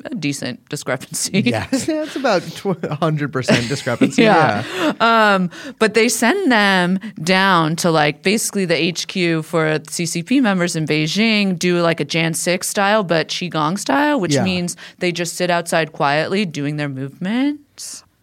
Speaker 2: a decent discrepancy.
Speaker 1: Yes, that's about tw- 100% discrepancy.
Speaker 2: Yeah.
Speaker 1: yeah.
Speaker 2: Um, but they send them down to like basically the HQ for CCP members in Beijing, do like a Jan 6 style, but Qigong style, which
Speaker 1: Yeah.
Speaker 2: means they just sit outside quietly doing their movements.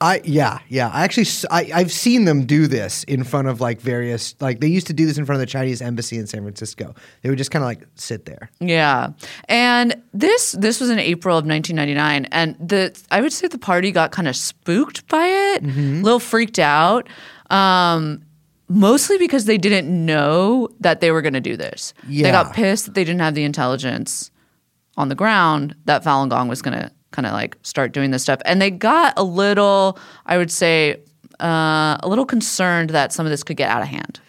Speaker 1: I yeah yeah I actually I, have seen them do this in front of like various like they used to do this in front of the Chinese embassy in San Francisco. They would just kind of like sit there.
Speaker 2: Yeah. And this this was in April of 1999 and the I would say the party got kind of spooked by it, a little freaked out. Um mostly because they didn't know that they were going to do this. They got pissed that they didn't have the intelligence on the ground that Falun Gong was going to kind of like start doing this stuff. And they got a little, I would say, uh, a little concerned that some of this could get out of hand.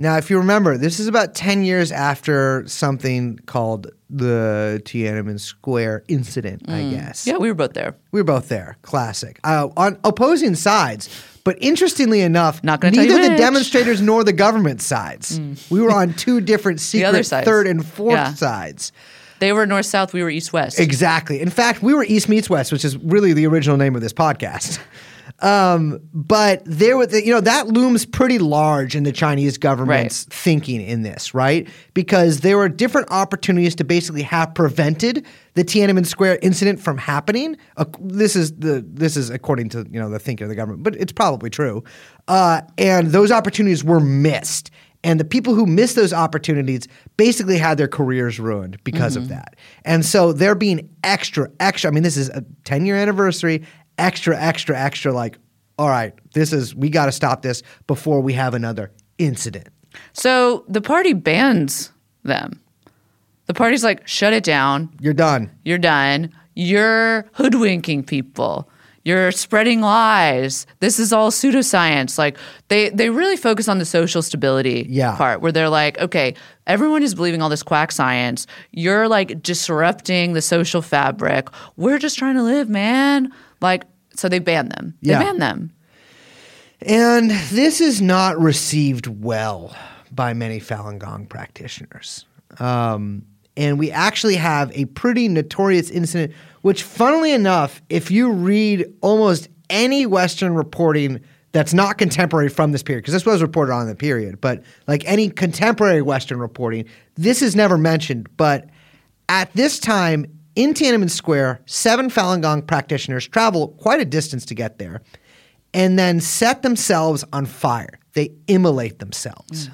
Speaker 1: Now, if you remember, this is about ten years after something called the Tiananmen Square incident. I guess.
Speaker 2: Yeah, we were both there.
Speaker 1: We were both there. Classic. Uh, on opposing sides. But interestingly enough,
Speaker 2: Not gonna
Speaker 1: neither the
Speaker 2: which.
Speaker 1: Demonstrators nor the government sides. We were on two different secret
Speaker 2: other
Speaker 1: third and fourth
Speaker 2: Yeah.
Speaker 1: sides.
Speaker 2: They were north south, we were east west.
Speaker 1: Exactly. In fact, we were East Meets West, which is really the original name of this podcast. Um, but there was, you know, that looms pretty large in the Chinese government's thinking in this, right? Because there were different opportunities to basically have prevented the Tiananmen Square incident from happening. Uh, this is the this is according to you know the thinking of the government, but it's probably true. Uh, and those opportunities were missed. And the people who missed those opportunities basically had their careers ruined because of mm-hmm. that. And so they're being extra, extra. I mean, this is a 10 year anniversary, extra, extra, extra like, all right, this is, we got to stop this before we have another incident.
Speaker 2: So the party bans them. The party's like, shut it down.
Speaker 1: You're done.
Speaker 2: You're done. You're hoodwinking people. You're spreading lies. This is all pseudoscience. Like they they really focus on the social stability
Speaker 1: Yeah.
Speaker 2: part where they're like, okay, everyone is believing all this quack science. You're like disrupting the social fabric. We're just trying to live, man. Like so they ban them. They
Speaker 1: Yeah.
Speaker 2: ban them.
Speaker 1: And this is not received well by many Falun Gong practitioners. Um, and we actually have a pretty notorious incident, which, funnily enough, if you read almost any Western reporting that's not contemporary from this period, because this was reported on in the period, but like any contemporary Western reporting, this is never mentioned. But at this time in Tiananmen Square, seven Falun Gong practitioners travel quite a distance to get there and then set themselves on fire. They immolate themselves,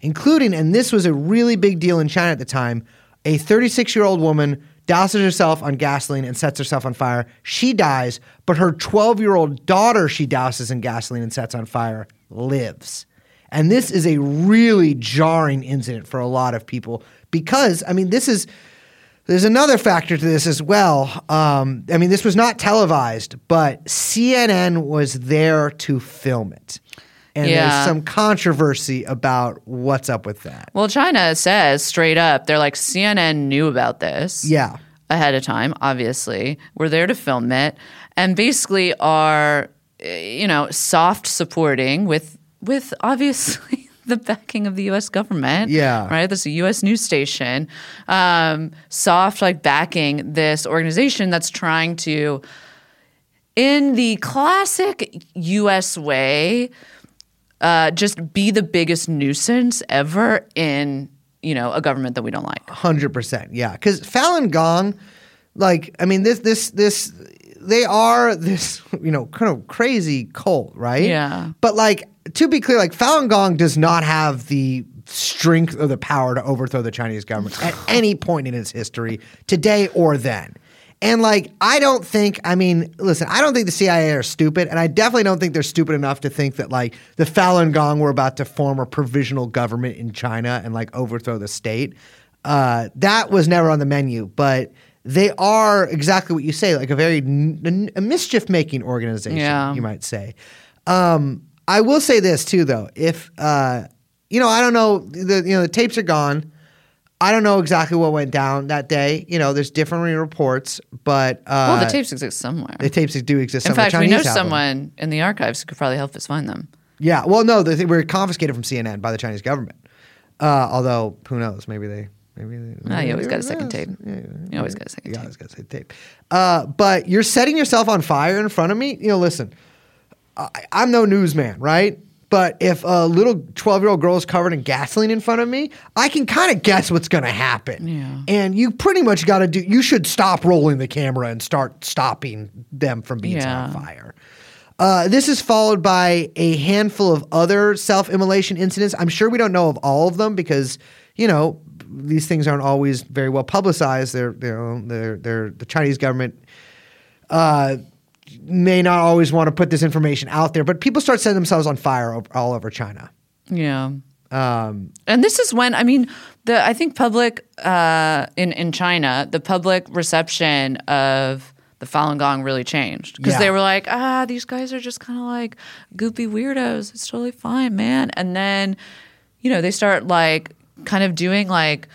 Speaker 1: including, and this was a really big deal in China at the time, a 36 year old woman douses herself on gasoline and sets herself on fire. She dies, but her 12 year old daughter she douses in gasoline and sets on fire lives. And this is a really jarring incident for a lot of people because, I mean, this is. There's another factor to this as well. Um, I mean, this was not televised, but CNN was there to film it. And
Speaker 2: Yeah.
Speaker 1: there's some controversy about what's up with that.
Speaker 2: Well, China says straight up, they're like, CNN knew about this.
Speaker 1: Yeah.
Speaker 2: ahead of time, obviously. We're there to film it and basically are you know, soft supporting with with obviously the backing of the US government.
Speaker 1: Yeah.
Speaker 2: Right? This is a US news station. Um, soft like backing this organization that's trying to in the classic US way, uh, just be the biggest nuisance ever in, you know, a government that we don't like.
Speaker 1: Hundred percent, yeah. Because Falun Gong, like, I mean, this, this, this, they are this, you know, kind of crazy cult, right?
Speaker 2: Yeah.
Speaker 1: But like, to be clear, like Falun Gong does not have the strength or the power to overthrow the Chinese government at any point in its history, today or then. And like, I don't think, I mean, listen, I don't think the CIA are stupid, and I definitely don't think they're stupid enough to think that like the Falun Gong were about to form a provisional government in China and like overthrow the state. Uh, that was never on the menu, but they are exactly what you say, like a very n- a mischief-making organization,
Speaker 2: Yeah.
Speaker 1: you might say. Um, I will say this too, though. If uh, you know, I don't know, the you know the tapes are gone. I don't know exactly what went down that day. You know, there's different reports, but uh,
Speaker 2: well, the tapes exist somewhere.
Speaker 1: the tapes do exist.
Speaker 2: In
Speaker 1: Some of the
Speaker 2: fact, we know
Speaker 1: Chinese
Speaker 2: someone in the archives who could probably help us find them.
Speaker 1: Yeah, well, no, they were confiscated from CNN by the Chinese government. Uh, although, who knows? Maybe they. Maybe they,
Speaker 2: Ah, you always got a second tape.
Speaker 1: Yeah,
Speaker 2: You always got a second
Speaker 1: You
Speaker 2: tape.
Speaker 1: always got a second tape. Uh, but you're setting yourself on fire in front of me. You know, listen, I, I'm no newsman, right? But if a little 12 year old girl is covered in gasoline in front of me, I can kind of guess what's going to happen.
Speaker 2: Yeah.
Speaker 1: And you pretty much got to do, you should stop rolling the camera and start stopping them from being set on fire. Uh, this is followed by a handful of other self immolation incidents. I'm sure we don't know of all of them because, you know, these things aren't always very well publicized. They're, they're, they're, they're the Chinese government uh, may not always want to put this information out there, but people start setting themselves on fire all over China.
Speaker 2: Yeah.
Speaker 1: Um,
Speaker 2: And this is when I mean the I think public uh, in in China the public reception of the Falun Gong really changed because
Speaker 1: Yeah.
Speaker 2: they were like ah these guys are just kind of like goopy weirdos it's totally fine man and then you know they start like kind of doing like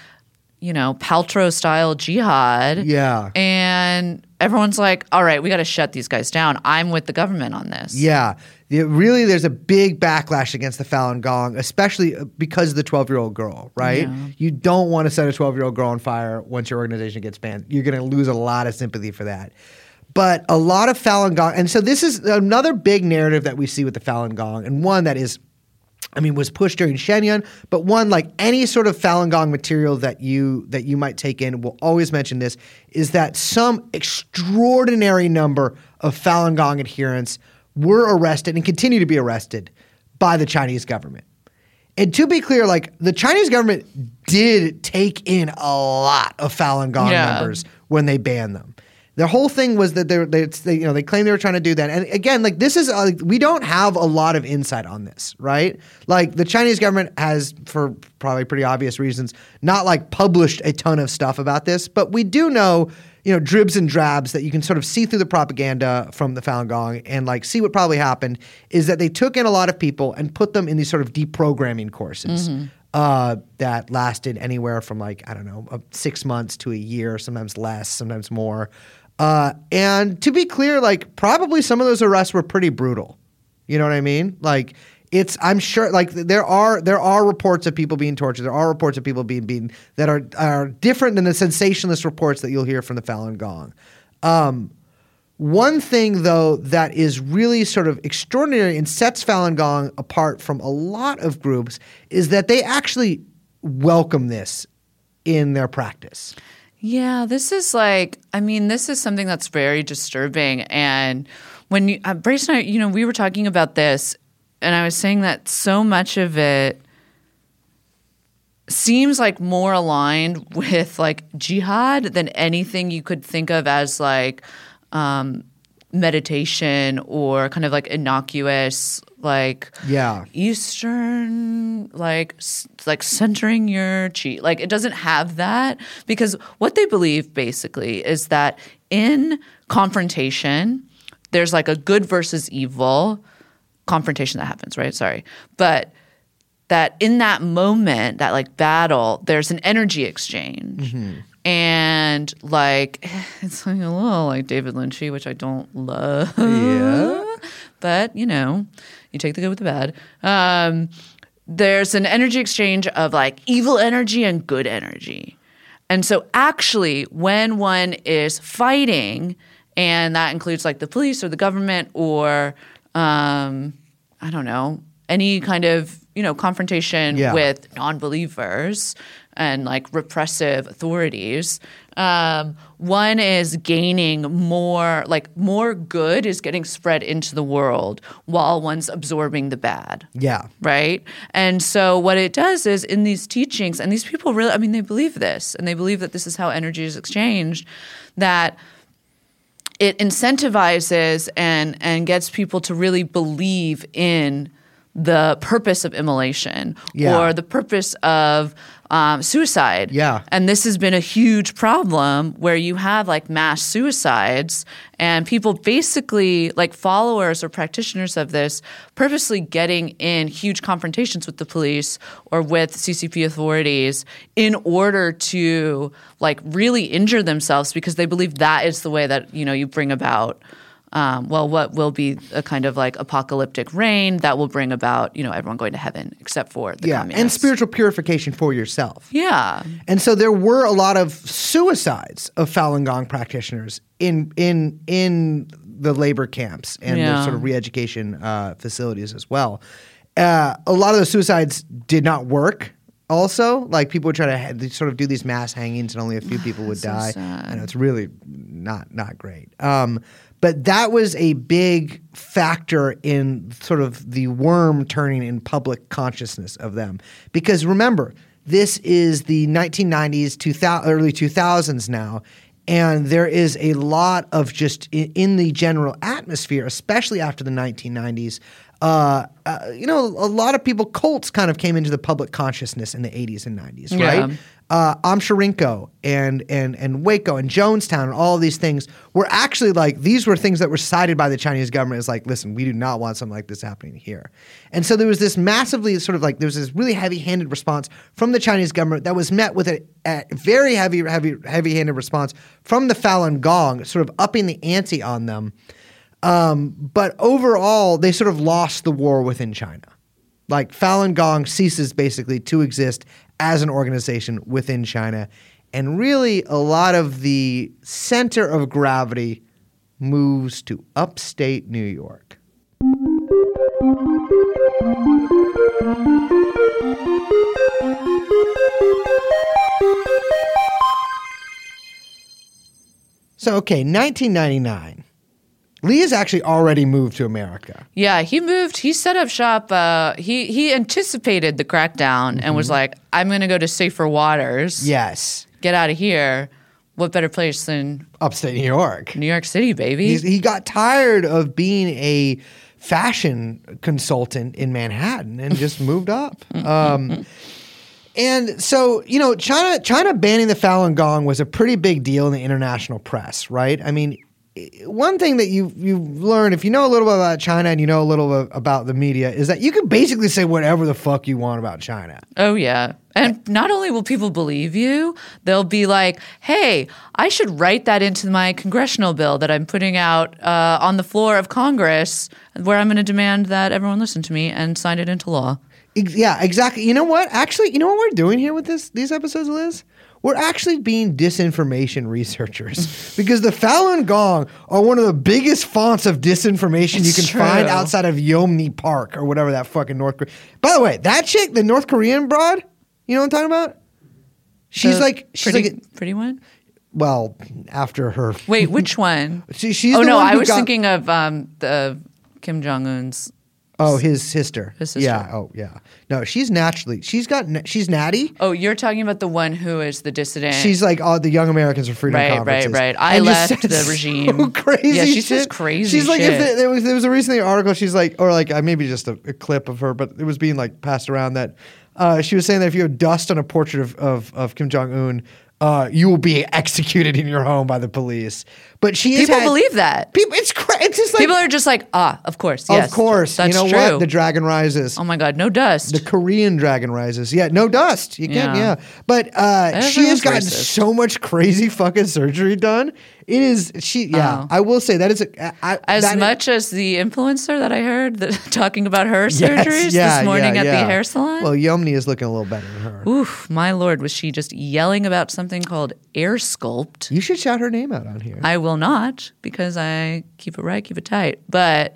Speaker 2: you know Paltrow style jihad
Speaker 1: Yeah.
Speaker 2: and everyone's like all right we got to shut these guys down I'm with the government on this
Speaker 1: yeah, The- really, there's a big backlash against the Falun Gong, especially uh, because of the 12 year old girl, right? You don't want to set a 12 year old girl on fire once your organization gets banned. You're going to lose a lot of sympathy for that. But a lot of Falun Gong, and so this is another big narrative that we see with the Falun Gong, and one that is I mean, was pushed during Shen Yun, but one like any sort of Falun Gong material that you that you might take in, will always mention this, is that some extraordinary number of Falun Gong adherents were arrested and continue to be arrested by the Chinese government. And to be clear, like the Chinese government did take in a lot of Falun Gong
Speaker 2: Yeah.
Speaker 1: members when they banned them. The whole thing was that they're, they, they, you know, they claim they were trying to do that. And again, like this is, uh, we don't have a lot of insight on this, right? Like the Chinese government has, for probably pretty obvious reasons, not like published a ton of stuff about this, but we do know, you know, dribs and drabs that you can sort of see through the propaganda from the Falun Gong and like see what probably happened is that they took in a lot of people and put them in these sort of deprogramming courses uh, that lasted anywhere from like I don't know uh, six months to a year, sometimes less, sometimes more. Uh, and to be clear, like probably some of those arrests were pretty brutal. You know what I mean? Like it's I'm sure like there are there are reports of people being tortured. There are reports of people being beaten that are are different than the sensationalist reports that you'll hear from the Falun Gong. Um, one thing though that is really sort of extraordinary and sets Falun Gong apart from a lot of groups is that they actually welcome this in their practice.
Speaker 2: Yeah, this is like, I mean, this is something that's very disturbing. And when you, uh, Brace and I, you know, we were talking about this, and I was saying that so much of it seems like more aligned with like jihad than anything you could think of as like um, meditation or kind of like innocuous like
Speaker 1: Yeah.
Speaker 2: eastern like s- like centering your chi like it doesn't have that because what they believe basically is that in confrontation there's like a good versus evil confrontation that happens right? Sorry. But that in that moment that like battle there's an energy exchange mm-hmm. And like it's like a little like david lynchy which i don't love
Speaker 1: Yeah.
Speaker 2: but you know, you take the good with the bad. Um, there's an energy exchange of like evil energy and good energy. And so, actually, when one is fighting, and that includes like the police or the government or, um, I don't know, any kind of, you know, confrontation
Speaker 1: Yeah.
Speaker 2: with non believers and like repressive authorities, um, one is gaining more, like more good is getting spread into the world while one's absorbing the bad
Speaker 1: Yeah.
Speaker 2: right? And so what it does is in these teachings, and these people really, I mean, they believe this, and they believe that this is how energy is exchanged, that it incentivizes and and gets people to really believe in the purpose of immolation
Speaker 1: Yeah.
Speaker 2: or the purpose of um, suicide.
Speaker 1: Yeah.
Speaker 2: And this has been a huge problem where you have like mass suicides and people basically, like followers or practitioners of this, purposely getting in huge confrontations with the police or with CCP authorities in order to like really injure themselves because they believe that is the way that, you know, you bring about. Um, well, what will be a kind of like apocalyptic reign that will bring about, you know, everyone going to heaven except for the
Speaker 1: Yeah. And spiritual purification for yourself.
Speaker 2: Yeah.
Speaker 1: And so there were a lot of suicides of Falun Gong practitioners in in in the labor camps and the sort of re-education uh, facilities as well. Uh, a lot of those suicides did not work. Also, like people would try to ha- sort of do these mass hangings, and only a few people would
Speaker 2: So
Speaker 1: die.
Speaker 2: sad.
Speaker 1: I know it's really not not great. Um, but that was a big factor in sort of the worm turning in public consciousness of them. Because remember, this is the 1990s, 2000, early 2000s now. And there is a lot of just in, in the general atmosphere, especially after the 1990s, uh, uh, you know, a lot of people, cults kind of came into the public consciousness in the 80s and 90s, right?
Speaker 2: Yeah.
Speaker 1: Uh, Aum Shinrikyo and and and Waco and Jonestown and all these things were actually like these were things that were cited by the Chinese government as like, listen, we do not want something like this happening here. And so there was this massively sort of like there was this really heavy-handed response from the Chinese government that was met with a, a very heavy, heavy, heavy-handed response from the Falun Gong, sort of upping the ante on them. Um, but overall, they sort of lost the war within China. Like Falun Gong ceases basically to exist as an organization within China. And really, a lot of the center of gravity moves to upstate New York. So, okay, 1999. Lee has actually already moved to America.
Speaker 2: Yeah, he moved. He set up shop. Uh, he he anticipated the crackdown and was like, "I'm going to go to safer waters.
Speaker 1: Yes,
Speaker 2: Get out of here. What better place than
Speaker 1: upstate New York.
Speaker 2: New York City, baby?"
Speaker 1: He's, he got tired of being a fashion consultant in Manhattan and just moved up. Um, and so, you know, China China banning the Falun Gong was a pretty big deal in the international press, right? I mean, one thing that you you learn if you know a little bit about China and you know a little bit about the media is that you can basically say whatever the fuck you want about China.
Speaker 2: Oh yeah. And not only will people believe you, they'll be like, "Hey, I should write that into my congressional bill that I'm putting out uh, on the floor of Congress, where I'm going to demand that everyone listen to me and sign it into law."
Speaker 1: Yeah, exactly. You know what? Actually, you know what we're doing here with this these episodes, Liz? We're actually being disinformation researchers because the Falun Gong are one of the biggest fonts of disinformation you can
Speaker 2: true.
Speaker 1: find outside of Yeonmi Park or whatever that fucking North Korea. By the way, that chick, the North Korean broad, you know what I'm talking about? She's
Speaker 2: The
Speaker 1: like she's
Speaker 2: pretty,
Speaker 1: like
Speaker 2: pretty one.
Speaker 1: well after her.
Speaker 2: Wait, which one?
Speaker 1: She, she's
Speaker 2: oh no, I was
Speaker 1: got-
Speaker 2: thinking of um, the Kim Jong Un's.
Speaker 1: Oh, his sister.
Speaker 2: His sister.
Speaker 1: Yeah. Oh, yeah. No, she's naturally. She's got. She's natty.
Speaker 2: Oh, you're talking about the one who is the dissident.
Speaker 1: She's like all the Young Americans for Freedom
Speaker 2: Right, right, right. I
Speaker 1: And
Speaker 2: left the
Speaker 1: so
Speaker 2: regime.
Speaker 1: crazy.
Speaker 2: Yeah, she says
Speaker 1: shit.
Speaker 2: crazy
Speaker 1: She's like, if
Speaker 2: shit.
Speaker 1: there, there was there was a recently article. She's like, or like uh, maybe just a, a clip of her, but it was being like passed around that uh, she was saying that if you have dust on a portrait of of, of Kim Jong Un, uh, you will be executed in your home by the police. But she
Speaker 2: people
Speaker 1: had-
Speaker 2: believe that.
Speaker 1: People, it's cra- it's just like
Speaker 2: People are just like, ah, of course,
Speaker 1: of course.
Speaker 2: that's
Speaker 1: you know
Speaker 2: true.
Speaker 1: what? The dragon rises.
Speaker 2: oh my god, no dust.
Speaker 1: The Korean dragon rises. Yeah, no dust. You can't.
Speaker 2: Yeah.
Speaker 1: Yeah, but uh, she has gotten
Speaker 2: racist.
Speaker 1: so much crazy fucking surgery done. It is she. Yeah,
Speaker 2: Oh.
Speaker 1: I will say that is a, I,
Speaker 2: as
Speaker 1: that is-
Speaker 2: much as the influencer that I heard that, talking about her
Speaker 1: Yes,
Speaker 2: surgeries
Speaker 1: yeah,
Speaker 2: this morning
Speaker 1: yeah,
Speaker 2: at
Speaker 1: yeah.
Speaker 2: the hair salon.
Speaker 1: Well, Yeonmi is looking a little better than her.
Speaker 2: Oof, my lord, was she just yelling about something called air sculpt?
Speaker 1: You should shout her name out on here.
Speaker 2: I will not because I keep it right, keep it tight. But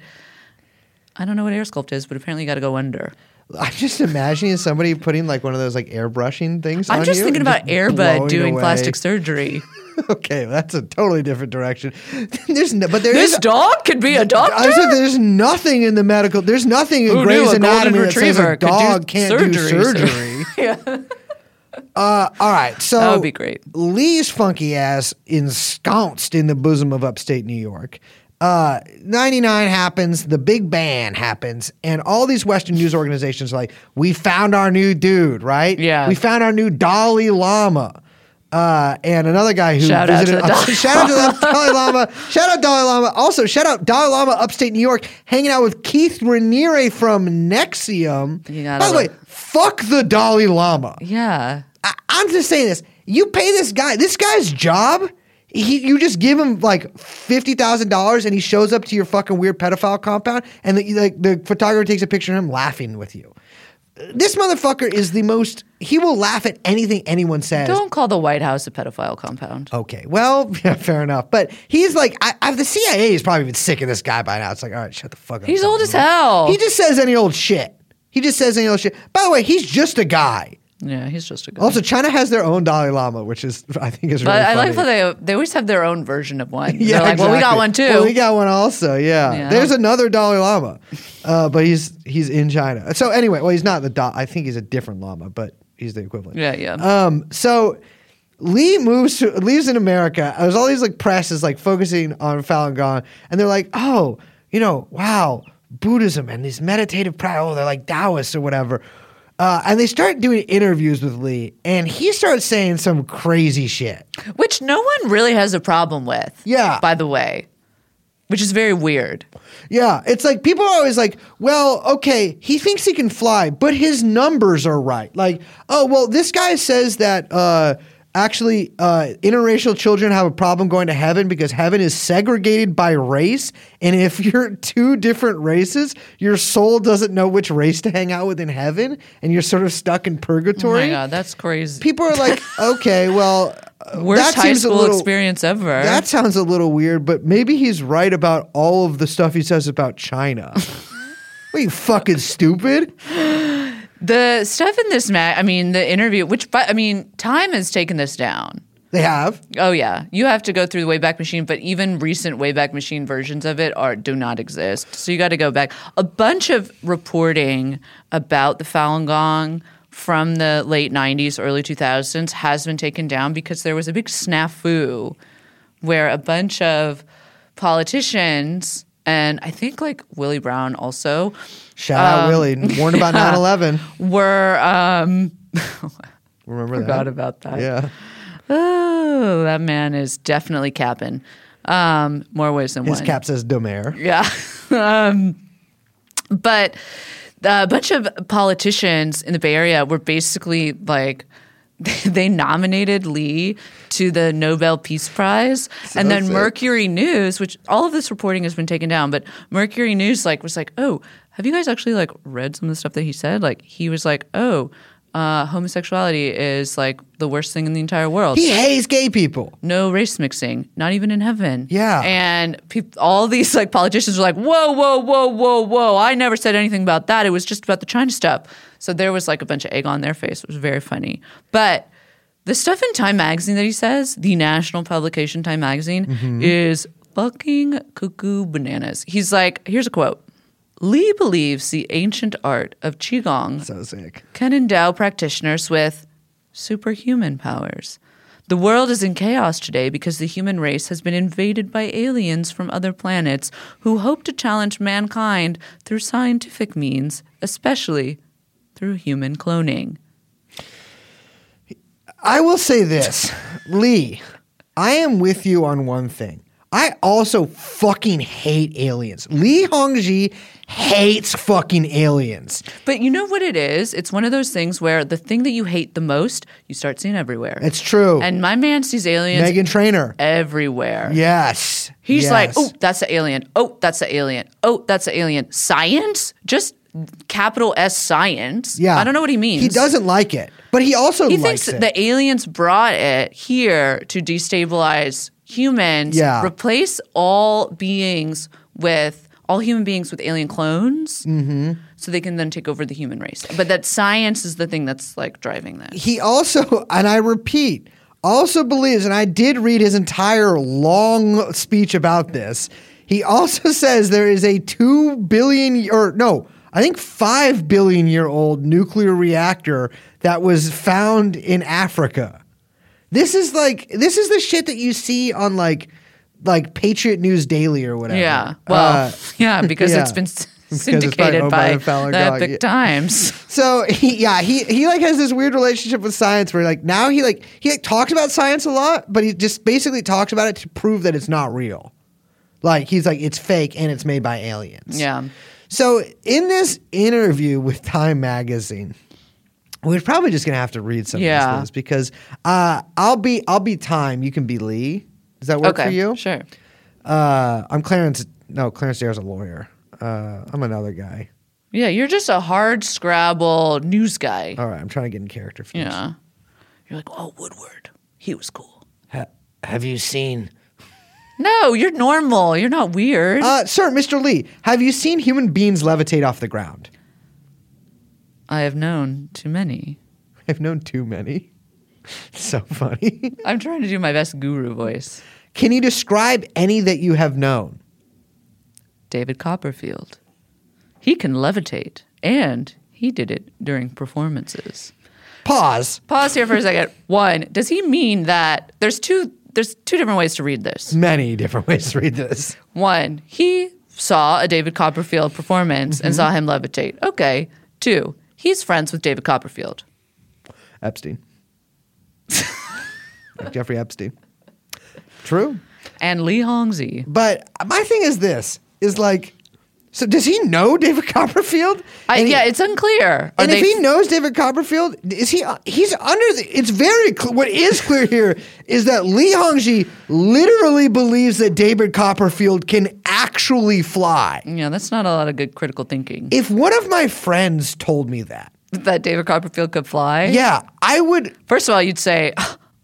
Speaker 2: I don't know what air sculpt is, but apparently you got to go under.
Speaker 1: I'm just imagining somebody putting like one of those like airbrushing things.
Speaker 2: I'm just thinking about Airbud doing
Speaker 1: away.
Speaker 2: plastic surgery.
Speaker 1: okay, that's a totally different direction. there's no, but there
Speaker 2: this
Speaker 1: is-
Speaker 2: dog could be a doctor.
Speaker 1: I said there's nothing in the medical. There's nothing in
Speaker 2: Who
Speaker 1: Grey's Anatomy that says a
Speaker 2: retriever could do
Speaker 1: dog can't do
Speaker 2: surgery?
Speaker 1: surgery.
Speaker 2: yeah,
Speaker 1: Uh, all right, so
Speaker 2: that would be great.
Speaker 1: Lee's funky ass ensconced in the bosom of upstate New York. Uh, 99 happens, the big ban happens, and all these Western news organizations are like, we found our new dude, right?
Speaker 2: Yeah.
Speaker 1: We found our new Dalai Lama. Uh, and another guy who
Speaker 2: Shout out to
Speaker 1: visited,
Speaker 2: the Dalai
Speaker 1: shout out to the Dalai Lama. Shout out Dalai Lama. Also, shout out Dalai Lama, upstate New York, hanging out with Keith Raniere from
Speaker 2: NXIVM.
Speaker 1: By the way, fuck the Dalai Lama.
Speaker 2: Yeah.
Speaker 1: I, I'm just saying this. You pay this guy, this guy's job. He, you just give him like fifty thousand dollars, and he shows up to your fucking weird pedophile compound, and the, like the photographer takes a picture of him laughing with you. This motherfucker is the most. He will laugh at anything anyone says.
Speaker 2: Don't call the White House a pedophile compound.
Speaker 1: Okay, well, yeah, fair enough. But he's like, I, I, the CIA is probably been sick of this guy by now. It's like, all right, shut the fuck up.
Speaker 2: He's old as hell.
Speaker 1: He just says any old shit. He just says any old shit. By the way, he's just a guy.
Speaker 2: Yeah, he's just a guy.
Speaker 1: Also, China has their own Dalai Lama, which is I think is really
Speaker 2: but I
Speaker 1: funny.
Speaker 2: like how they they always have their own version of one.
Speaker 1: yeah,
Speaker 2: They're like, well, we got one too.
Speaker 1: Well, we got one also. Yeah,
Speaker 2: Yeah.
Speaker 1: there's another Dalai Lama, uh, but he's he's in China. So anyway, well, he's not the da- I think he's a different Lama, but he's the equivalent.
Speaker 2: yeah, yeah.
Speaker 1: Um, so Lee moves to leaves in America. There's all these like press is like focusing on Falun Gong, and they're like, oh, you know, wow, Buddhism and these meditative practice. Oh, they're like Taoists or whatever. Uh, and they start doing interviews with Lee, and he starts saying some crazy shit.
Speaker 2: Which no one really has a problem with.
Speaker 1: Yeah.
Speaker 2: By the way, which is very weird.
Speaker 1: Yeah, it's like people are always like, well, okay, he thinks he can fly, but his numbers are right. Like, oh, well, this guy says that uh, actually uh, interracial children have a problem going to heaven because heaven is segregated by race. And if you're two different races, your soul doesn't know which race to hang out with in heaven, and you're sort of stuck in
Speaker 2: Oh
Speaker 1: purgatory.
Speaker 2: my god, that's crazy.
Speaker 1: People are like, okay, well,
Speaker 2: Worst
Speaker 1: that
Speaker 2: high
Speaker 1: seems a
Speaker 2: school
Speaker 1: little-
Speaker 2: experience ever.
Speaker 1: that sounds a little weird, but maybe he's right about all of the stuff he says about China. Are you fucking stupid?
Speaker 2: The stuff in this mag, I mean, the interview, which, but I mean, Time has taken this down.
Speaker 1: They have.
Speaker 2: Oh yeah, you have to go through the Wayback Machine, but even recent Wayback Machine versions of it are do not exist. So you got to go back. A bunch of reporting about the Falun Gong from the late '90s, early 2000s has been taken down because there was a big snafu where a bunch of politicians and I think like Willie Brown also
Speaker 1: Shout out Willie. Warned about 9 11.
Speaker 2: were um,
Speaker 1: Remember
Speaker 2: forgot
Speaker 1: that?
Speaker 2: about that.
Speaker 1: Yeah.
Speaker 2: Oh, that man is definitely capping. Um, more ways than
Speaker 1: His
Speaker 2: one.
Speaker 1: His cap says Domer.
Speaker 2: Yeah. um, but a bunch of politicians in the Bay Area were basically like, they nominated Lee to the Nobel Peace Prize, and then
Speaker 1: sick.
Speaker 2: Mercury News, which all of this reporting has been taken down, but Mercury News like was like, oh, have you guys actually like read some of the stuff that he said? Like he was like, oh, uh, homosexuality is like the worst thing in the entire world
Speaker 1: He hates gay people.
Speaker 2: no race mixing, not even in heaven.
Speaker 1: Yeah.
Speaker 2: And peop all these like politicians were like, whoa, whoa, whoa, whoa, whoa. I never said anything about that. It was just about the China stuff. So there was like a bunch of egg on their face. It was very funny. But the stuff in Time Magazine that he says, the national publication Time Magazine,
Speaker 1: Mm-hmm.
Speaker 2: is fucking cuckoo bananas. He's like, here's a quote. Lee believes the ancient art of Qigong
Speaker 1: So sick.
Speaker 2: can endow practitioners with superhuman powers. The world is in chaos today because the human race has been invaded by aliens from other planets who hope to challenge mankind through scientific means, especially through human cloning.
Speaker 1: I will say this, Lee, I am with you on one thing. I also fucking hate aliens. Li Hongzhi hates fucking aliens.
Speaker 2: But you know what it is? It's one of those things where the thing that you hate the most, you start seeing everywhere.
Speaker 1: It's true.
Speaker 2: and my man sees aliens
Speaker 1: Meghan Trainor.
Speaker 2: everywhere.
Speaker 1: Yes.
Speaker 2: He's
Speaker 1: Yes.
Speaker 2: like, oh, that's an alien. Oh, that's an alien. Oh, that's an alien. Science? Just capital S science.
Speaker 1: yeah.
Speaker 2: I don't know what he means.
Speaker 1: He doesn't like it, but he also
Speaker 2: He thinks
Speaker 1: it.
Speaker 2: the aliens brought it here to destabilize humans.
Speaker 1: Yeah.
Speaker 2: Replace all beings with all human beings with alien clones. Mm-hmm. So they can then take over the human race. But that science is the thing that's like driving that.
Speaker 1: he also, and I repeat, also believes, and I did read his entire long speech about this. He also says there is a two billion, or no, I think five billion year old nuclear reactor that was found in Africa. This is like this is the shit that you see on like like Patriot News Daily or whatever.
Speaker 2: Yeah. Well,
Speaker 1: Uh,
Speaker 2: yeah, because
Speaker 1: yeah.
Speaker 2: it's been syndicated by,
Speaker 1: by the
Speaker 2: Epoch
Speaker 1: yeah.
Speaker 2: Times.
Speaker 1: So he, yeah, he he like has this weird relationship with science where like now he like he like talks about science a lot, but he just basically talks about it to prove that it's not real. Like he's like it's fake and it's made by aliens.
Speaker 2: Yeah.
Speaker 1: So in this interview with Time Magazine, we're probably just gonna have to read some
Speaker 2: Yeah.
Speaker 1: of this because uh, I'll be I'll be Time, you can be Lee. Does that work
Speaker 2: okay.
Speaker 1: for you?
Speaker 2: Sure.
Speaker 1: Uh, I'm Clarence. No, Clarence Darrow's a lawyer. Uh, I'm another guy.
Speaker 2: Yeah, you're just a hard scrabble news guy.
Speaker 1: All right, I'm trying to get in character. For this.
Speaker 2: yeah. You're like, oh, Woodward. He was cool.
Speaker 1: Ha- have you seen?
Speaker 2: No, you're normal. You're not weird.
Speaker 1: Uh, sir, Mr. Lee, have you seen human beings levitate off the ground?
Speaker 2: I have known too many.
Speaker 1: I've known too many. so funny.
Speaker 2: I'm trying to do my best guru voice.
Speaker 1: Can you describe any that you have known?
Speaker 2: David Copperfield. He can levitate, and he did it during performances.
Speaker 1: Pause.
Speaker 2: Pause here for a second. One, does he mean that there's two there's two different ways to read this.
Speaker 1: Many different ways to read this.
Speaker 2: One, he saw a David Copperfield performance and mm-hmm. saw him levitate. Okay. Two, he's friends with David Copperfield.
Speaker 1: Epstein. Like Jeffrey Epstein. True.
Speaker 2: And Li Hongzhi.
Speaker 1: But my thing is this is like, so does he know David Copperfield?
Speaker 2: I,
Speaker 1: he-
Speaker 2: yeah, it's unclear. Are
Speaker 1: and if he knows David Copperfield, is he? He's under the. It's very. Cl- what is clear here is that Li Hongzhi literally believes that David Copperfield can actually fly.
Speaker 2: yeah, that's not a lot of good critical thinking.
Speaker 1: If one of my friends told me that,
Speaker 2: that David Copperfield could fly.
Speaker 1: yeah, I would.
Speaker 2: First of all, you'd say,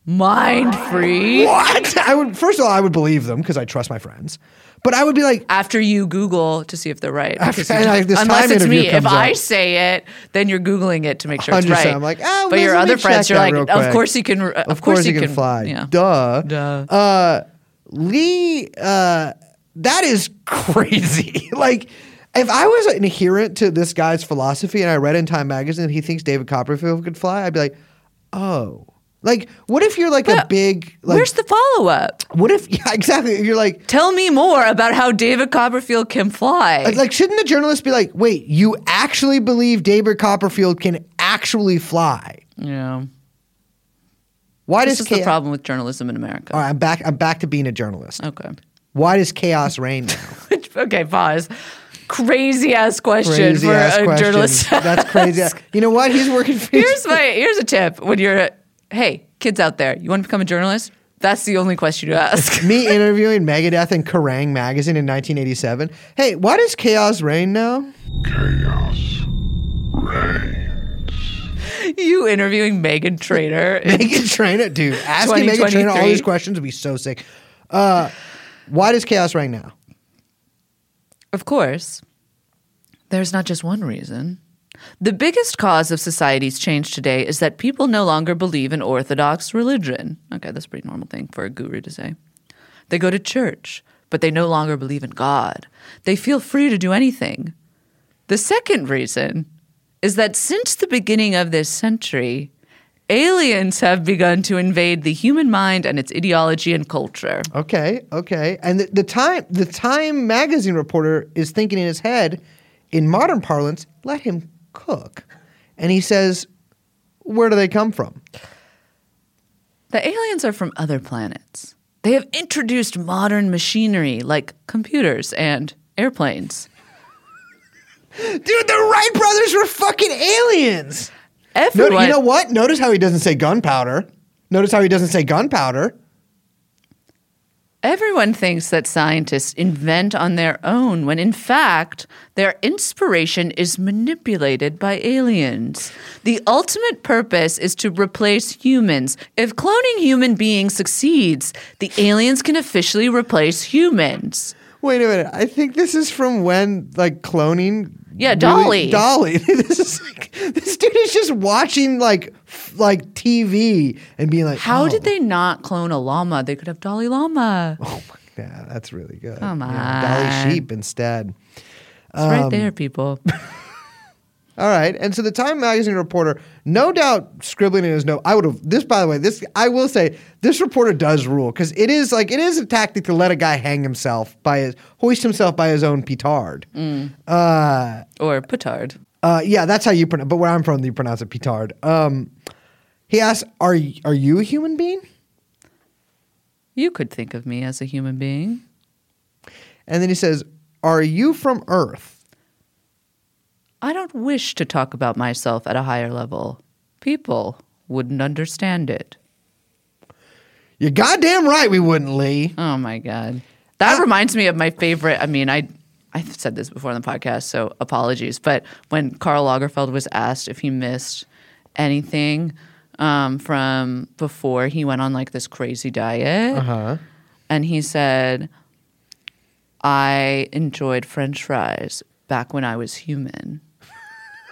Speaker 2: mind free.
Speaker 1: What? I would. First of all, I would believe them because I trust my friends. But I would be like,
Speaker 2: After you Google to see if they're right. Because you
Speaker 1: and I- this
Speaker 2: unless it's me. If
Speaker 1: comes
Speaker 2: I say it, then you're Googling it to make sure it's right.
Speaker 1: I'm like, oh,
Speaker 2: but your other friends, you're like, of
Speaker 1: quick.
Speaker 2: course he can. Of,
Speaker 1: of course he can, fly.
Speaker 2: Yeah.
Speaker 1: Duh.
Speaker 2: Duh.
Speaker 1: Uh, Lee, uh, that is crazy. like, if I was an adherent to this guy's philosophy and I read in Time Magazine that he thinks David Copperfield could fly, I'd be like, oh. Like, what if you're like a big, like,
Speaker 2: Where's the follow up?
Speaker 1: what if, yeah, exactly. You're like,
Speaker 2: Tell me more about how David Copperfield can fly.
Speaker 1: like, like, shouldn't the journalist be like, wait, you actually believe David Copperfield can actually fly?
Speaker 2: yeah.
Speaker 1: Why
Speaker 2: This
Speaker 1: does
Speaker 2: is the problem with journalism in America.
Speaker 1: All right, I'm back. I'm back to being a journalist.
Speaker 2: Okay.
Speaker 1: Why does chaos reign now?
Speaker 2: okay, pause. Crazy ass question
Speaker 1: Crazy
Speaker 2: for
Speaker 1: ass
Speaker 2: a
Speaker 1: question.
Speaker 2: journalist.
Speaker 1: That's crazy. You know what? He's working for.
Speaker 2: Here's my here's a tip when you're hey kids out there, you want to become a journalist? That's the only question to ask.
Speaker 1: me interviewing Megadeth in Kerrang magazine in 1987. Hey, why does chaos reign now? Chaos reigns.
Speaker 2: You interviewing Meghan Trainor.
Speaker 1: Meghan Trainor, dude. Asking Meghan Trainor all these questions would be so sick. Uh, why does chaos reign now?
Speaker 2: Of course, there's not just one reason. The biggest cause of society's change today is that people no longer believe in orthodox religion. Okay, that's a pretty normal thing for a guru to say. They go to church, but they no longer believe in God. They feel free to do anything. The second reason is that since the beginning of this century, aliens have begun to invade the human mind and its ideology and culture.
Speaker 1: Okay, okay. And the, the time the Time magazine reporter is thinking in his head, in modern parlance, let him cook. And he says, Where do they come from?
Speaker 2: The aliens are from other planets. They have introduced modern machinery like computers and airplanes.
Speaker 1: Dude, the Wright brothers were fucking aliens. No, you know what? Notice how he doesn't say gunpowder. Notice how he doesn't say gunpowder.
Speaker 2: everyone thinks that scientists invent on their own when in fact their inspiration is manipulated by aliens. The ultimate purpose is to replace humans. If cloning human beings succeeds, the aliens can officially replace humans.
Speaker 1: Wait a minute. I think this is from when like cloning.
Speaker 2: Yeah,
Speaker 1: really-
Speaker 2: Dolly.
Speaker 1: Dolly. this is like this dude is just watching like f- like TV and being like,
Speaker 2: How
Speaker 1: oh.
Speaker 2: did they not clone a llama? They could have Dolly Llama.
Speaker 1: Oh my god, that's really good.
Speaker 2: Come
Speaker 1: Yeah, Dolly sheep instead.
Speaker 2: It's right
Speaker 1: Um,
Speaker 2: there, people.
Speaker 1: All right, and so the Time magazine reporter, no doubt, scribbling in his note. I would have this. By the way, this I will say, this reporter does rule because it is like it is a tactic to let a guy hang himself by his hoist himself by his own petard.
Speaker 2: Mm.
Speaker 1: Uh,
Speaker 2: or petard.
Speaker 1: uh, yeah, that's how you pronounce. But where I'm from, you pronounce it petard. Um, he asks, "Are are you a human being?"
Speaker 2: You could think of me as a human being.
Speaker 1: And then he says, "Are you from Earth?"
Speaker 2: I don't wish to talk about myself at a higher level. People wouldn't understand it.
Speaker 1: You're goddamn right, we wouldn't, Lee.
Speaker 2: Oh my god. That reminds me of my favorite. I mean, I I've said this before on the podcast, so apologies. But when Karl Lagerfeld was asked if he missed anything um, from before he went on like this crazy diet,
Speaker 1: Uh-huh.
Speaker 2: and he said, "I enjoyed French fries back when I was human."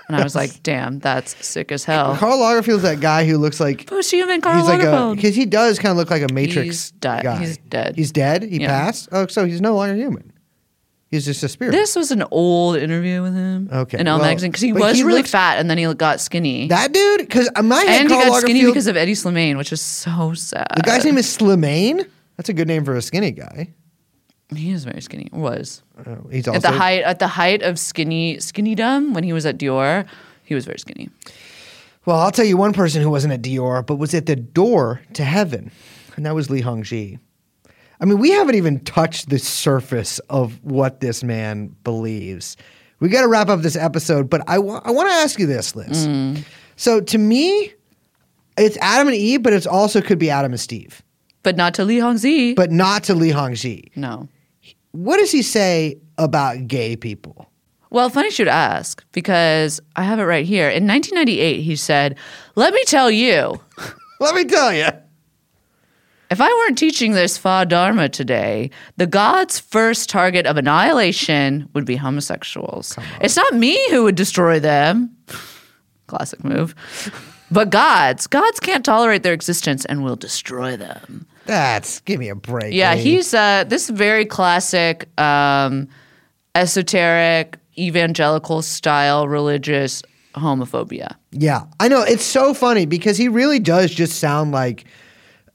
Speaker 2: And I was like, "Damn, that's sick as hell."
Speaker 1: Karl Lagerfeld's that guy who looks like
Speaker 2: Post-human Karl
Speaker 1: he's like a
Speaker 2: Lagerfeld.
Speaker 1: because he does kind of look like a Matrix
Speaker 2: He's di-
Speaker 1: guy.
Speaker 2: he's dead.
Speaker 1: He's dead. He
Speaker 2: Yeah.
Speaker 1: passed. Oh, so he's no longer human. He's just a spirit.
Speaker 2: This was an old interview with him.
Speaker 1: Okay,
Speaker 2: In Elle
Speaker 1: well,
Speaker 2: magazine because he
Speaker 1: but
Speaker 2: was
Speaker 1: he
Speaker 2: really
Speaker 1: looks-
Speaker 2: fat and then he got skinny.
Speaker 1: that dude, because my head,
Speaker 2: and he got skinny
Speaker 1: Lagerfeld-
Speaker 2: because of Hedi Slimane, which is so sad.
Speaker 1: the guy's name is Slimane. That's a good name for a skinny guy.
Speaker 2: He is very skinny. Was
Speaker 1: Oh, he's also
Speaker 2: at the height at the height of skinny skinnydom when he was at Dior. He was very skinny.
Speaker 1: Well, I'll tell you one person who wasn't at Dior, but was at the door to heaven, and that was Li Hongzhi. I mean, we haven't even touched the surface of what this man believes. We got to wrap up this episode, but I want to ask you this, Liz. Mm. So to me, it's Adam and Eve, but it's also could be Adam and Steve,
Speaker 2: But not to Li Hongzhi.
Speaker 1: but not to Li Hongzhi.
Speaker 2: no.
Speaker 1: What does he say about gay people?
Speaker 2: Well, funny you should ask because I have it right here. In 1998, he said, "Let me tell you,
Speaker 1: Let me tell you.
Speaker 2: If I weren't teaching this Fa Dharma today, the gods' first target of annihilation would be homosexuals. It's not me who would destroy them. Classic move. But gods. Gods can't tolerate their existence and will destroy them.
Speaker 1: That's give me a break.
Speaker 2: Yeah,
Speaker 1: Lee.
Speaker 2: he's uh, this very classic, um, esoteric, evangelical style religious homophobia.
Speaker 1: Yeah, I know. It's so funny because he really does just sound like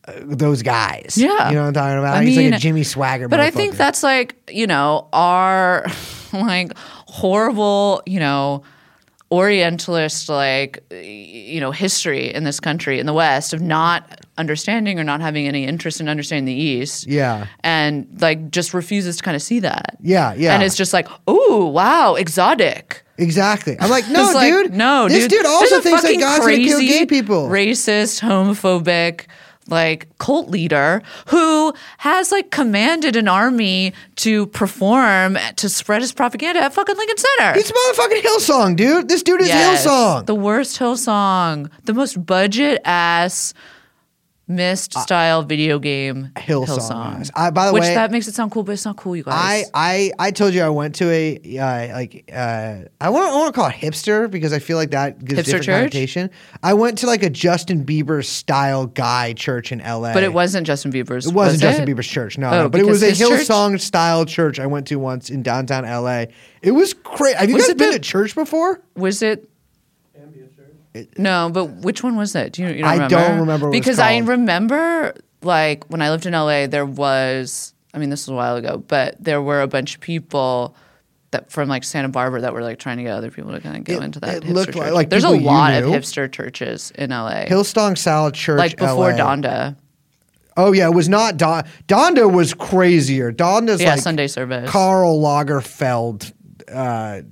Speaker 1: uh, those guys.
Speaker 2: Yeah.
Speaker 1: You know what I'm talking about?
Speaker 2: I
Speaker 1: He's like a Jimmy Swaggart.
Speaker 2: But I think that's like, you know, our like horrible, you know, Orientalist like you know history in this country in the West of not understanding or not having any interest in understanding the East.
Speaker 1: Yeah.
Speaker 2: And like just refuses to kind of see that.
Speaker 1: Yeah, yeah.
Speaker 2: And it's just like, oh, wow, exotic.
Speaker 1: Exactly. I'm like, no,
Speaker 2: like,
Speaker 1: dude.
Speaker 2: No,
Speaker 1: This
Speaker 2: dude.
Speaker 1: dude also thinks that God's gonna kill gay people.
Speaker 2: Racist, homophobic, like cult leader who has like commanded an army to perform to spread his propaganda at fucking Lincoln Center.
Speaker 1: It's motherfucking Hillsong, dude. This dude is
Speaker 2: Yes.
Speaker 1: Hillsong.
Speaker 2: The worst Hillsong. The most budget ass Myst style video game
Speaker 1: Uh, Hillsong, guys. I- by the
Speaker 2: Which
Speaker 1: way-
Speaker 2: that makes it sound cool, but it's not cool, you guys.
Speaker 1: I I I told you I went to a uh, like uh, I want I want to call it hipster because I feel like that gives
Speaker 2: Hipster
Speaker 1: different
Speaker 2: church?
Speaker 1: connotation. I went to like a Justin Bieber style guy church in L.A.
Speaker 2: but it wasn't Justin Bieber's.
Speaker 1: It wasn't
Speaker 2: was
Speaker 1: Justin
Speaker 2: it?
Speaker 1: Bieber's church, no,
Speaker 2: Oh,
Speaker 1: no. But it was a
Speaker 2: because his church-
Speaker 1: Hillsong style church I went to once in downtown LA. It was crazy. Have you
Speaker 2: Was
Speaker 1: guys been
Speaker 2: the-
Speaker 1: to church before?
Speaker 2: Was it? No, but which one was it? Do you, you don't
Speaker 1: I
Speaker 2: remember?
Speaker 1: don't remember
Speaker 2: because I remember like when I lived in LA, there was. I mean, this was a while ago, but there were a bunch of people that from like Santa Barbara that were like trying to get other people to kind of go
Speaker 1: It-
Speaker 2: into that.
Speaker 1: it
Speaker 2: hipster
Speaker 1: looked like-
Speaker 2: there's a lot of hipster churches in LA,
Speaker 1: Hillsong Salad church,
Speaker 2: like before
Speaker 1: LA.
Speaker 2: Donda.
Speaker 1: Oh yeah, it was not Don. Donda was crazier. Donda's
Speaker 2: Yeah,
Speaker 1: like
Speaker 2: Sunday service.
Speaker 1: Karl Lagerfeld, uh,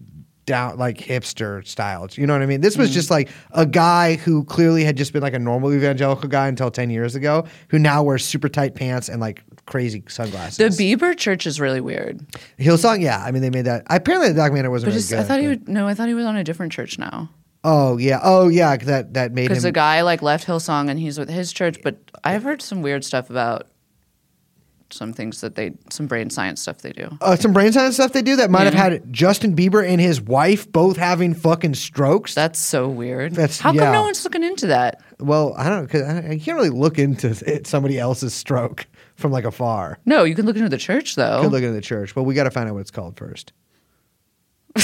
Speaker 1: down like hipster styles. You know what I mean? This was
Speaker 2: Mm.
Speaker 1: just like a guy who clearly had just been like a normal evangelical guy until ten years ago, who now wears super tight pants and like crazy sunglasses.
Speaker 2: The Bieber church is really weird.
Speaker 1: Hillsong, yeah. I mean, they made that. Apparently, the documentary wasn't
Speaker 2: But
Speaker 1: very
Speaker 2: just,
Speaker 1: good.
Speaker 2: I thought he would. No, I thought he was on a different church now.
Speaker 1: Oh yeah. Oh yeah. That that made
Speaker 2: Because the guy like left Hillsong and he's with his church. But I've heard some weird stuff about some things that they, some brain science stuff they do.
Speaker 1: uh, some brain science stuff they do that might have had Justin Bieber and his wife both having fucking strokes.
Speaker 2: That's so weird.
Speaker 1: That's-
Speaker 2: How come no one's looking into that?
Speaker 1: well, I don't know because I, I can't really look into it, somebody else's stroke from like afar.
Speaker 2: No, you can look into the church though.
Speaker 1: You Could look into the church, but we got to find out what it's called first.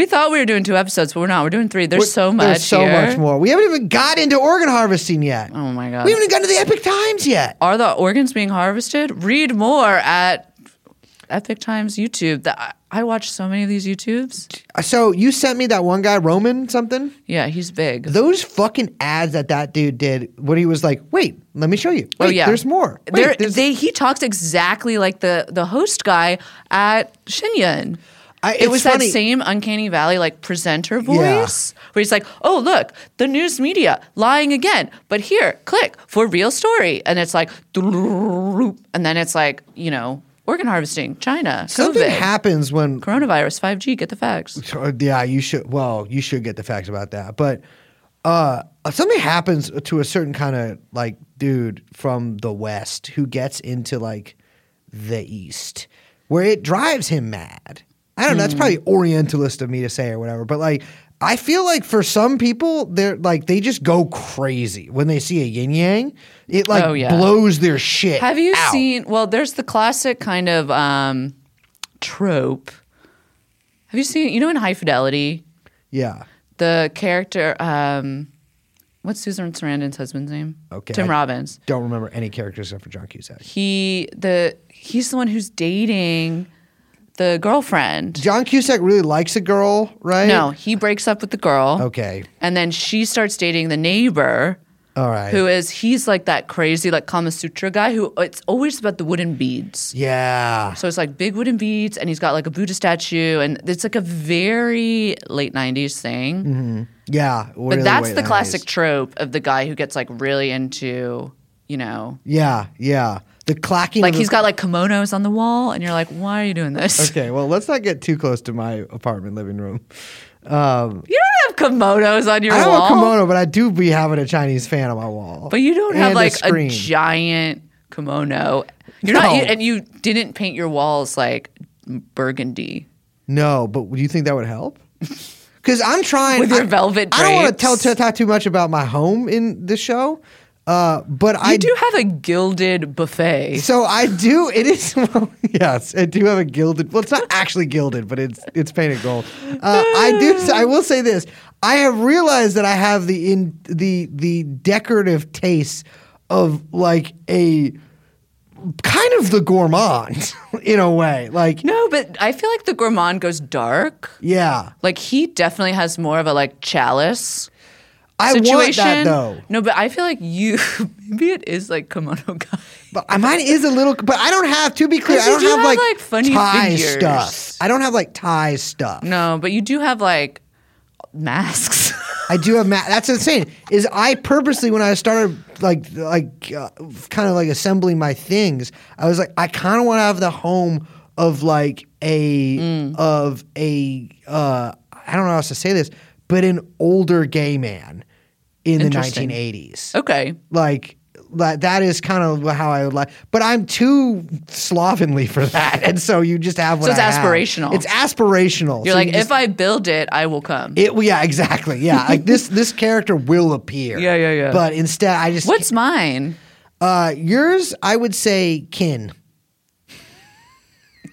Speaker 2: we thought we were doing two episodes, but we're not. We're doing three. There's so much.
Speaker 1: There's so
Speaker 2: here.
Speaker 1: much more. We haven't even got into organ harvesting yet.
Speaker 2: Oh my god.
Speaker 1: We haven't even gotten to the Epoch Times yet.
Speaker 2: Are the organs being harvested? Read more at Epoch Times YouTube. That I, watch so many of these YouTubes.
Speaker 1: So you sent me that one guy, Roman something.
Speaker 2: Yeah, he's big.
Speaker 1: Those fucking ads that that dude did, when he was like, "Wait, let me show you." Oh, Wait,
Speaker 2: oh yeah,
Speaker 1: there's more. Wait,
Speaker 2: There,
Speaker 1: there's-
Speaker 2: they he talks exactly like the the host guy at Shen Yun.
Speaker 1: I-
Speaker 2: it was
Speaker 1: funny.
Speaker 2: that same uncanny valley like presenter voice where he's like, "Oh look, the news media lying again." But here, click for real story, and it's like, and then it's like, you know, organ harvesting, China,
Speaker 1: Something
Speaker 2: COVID,
Speaker 1: happens when
Speaker 2: coronavirus, five G. Get the facts.
Speaker 1: Yeah, you should. Well, you should get the facts about that. But uh, something happens to a certain kind of like dude from the West who gets into like the East, where it drives him mad. I don't know. That's probably Orientalist of me to say or whatever. But like, I feel like for some people, they're like they just go crazy when they see a yin yang. It like
Speaker 2: Oh, yeah.
Speaker 1: blows their shit.
Speaker 2: Have you
Speaker 1: out.
Speaker 2: seen? Well, there's the classic kind of um, trope. Have you seen? You know, in High Fidelity,
Speaker 1: Yeah.
Speaker 2: the character. Um, what's Susan Sarandon's husband's name?
Speaker 1: Okay,
Speaker 2: Tim
Speaker 1: I-
Speaker 2: Robbins.
Speaker 1: Don't remember any characters except for John Cusack.
Speaker 2: He the he's the one who's dating the girlfriend.
Speaker 1: John Cusack really likes a girl, right?
Speaker 2: No, he breaks up with the girl.
Speaker 1: Okay.
Speaker 2: And then she starts dating the neighbor,
Speaker 1: All right.
Speaker 2: who is he's like that crazy like Kama Sutra guy who it's always about the wooden beads.
Speaker 1: yeah.
Speaker 2: So it's like big wooden beads, and he's got like a Buddha statue, and it's like a very late '90s thing. Mm-hmm.
Speaker 1: Yeah.
Speaker 2: But that's the
Speaker 1: that
Speaker 2: classic trope of the guy who gets like really into, you know,
Speaker 1: Yeah. Yeah. The clacking.
Speaker 2: like he's got like kimonos on the wall, and you're like, why are you doing this?
Speaker 1: Okay. Well, let's not get too close to my apartment living room. Um,
Speaker 2: You don't have kimonos on your wall.
Speaker 1: I have a kimono, but I do be having a Chinese fan on my wall.
Speaker 2: but you don't have like a,
Speaker 1: screen.
Speaker 2: giant kimono. You're
Speaker 1: No.
Speaker 2: not, you, and you didn't paint your walls like burgundy.
Speaker 1: No, but do you think that would help? Because I'm trying
Speaker 2: With your
Speaker 1: I-
Speaker 2: velvet
Speaker 1: I don't want to
Speaker 2: drapes.
Speaker 1: tell talk too much about my home in this show, uh, but
Speaker 2: You
Speaker 1: I
Speaker 2: do have a gilded buffet.
Speaker 1: So I do. It is. Well, yes, I do have a gilded. Well, it's not actually gilded, but it's it's painted gold. Uh, I do. I will say this. I have realized that I have the in the the decorative taste of like a kind of the gourmand in a way. Like,
Speaker 2: No, but I feel like the gourmand goes dark.
Speaker 1: yeah,
Speaker 2: Like he definitely has more of a like chalice
Speaker 1: I want that though.
Speaker 2: No, but I feel like you maybe it is like kimono guy.
Speaker 1: But mine is a little. But I don't have to be clear, I
Speaker 2: you
Speaker 1: don't
Speaker 2: do
Speaker 1: have,
Speaker 2: have,
Speaker 1: like,
Speaker 2: like, funny
Speaker 1: Thai
Speaker 2: figures.
Speaker 1: stuff. I don't have like Thai stuff.
Speaker 2: No, but you do have like masks.
Speaker 1: I do have. Ma- that's insane. Is I purposely when I started like like uh, kind of like assembling my things, I was like, I kind of want to have the home of like a
Speaker 2: Mm.
Speaker 1: of a uh, I don't know how else to say this, but an older gay man in the 1980s.
Speaker 2: okay.
Speaker 1: Like that that is kind of how I would like, but I'm too slovenly for that, and so you just have what
Speaker 2: So it's
Speaker 1: I have.
Speaker 2: aspirational.
Speaker 1: It's aspirational.
Speaker 2: You're
Speaker 1: So
Speaker 2: like,
Speaker 1: you just-
Speaker 2: if I build it, I will come.
Speaker 1: it, yeah, exactly. Yeah, like this this character will appear.
Speaker 2: Yeah, yeah, yeah.
Speaker 1: But instead, I just
Speaker 2: What's mine?
Speaker 1: uh yours? I would say kin.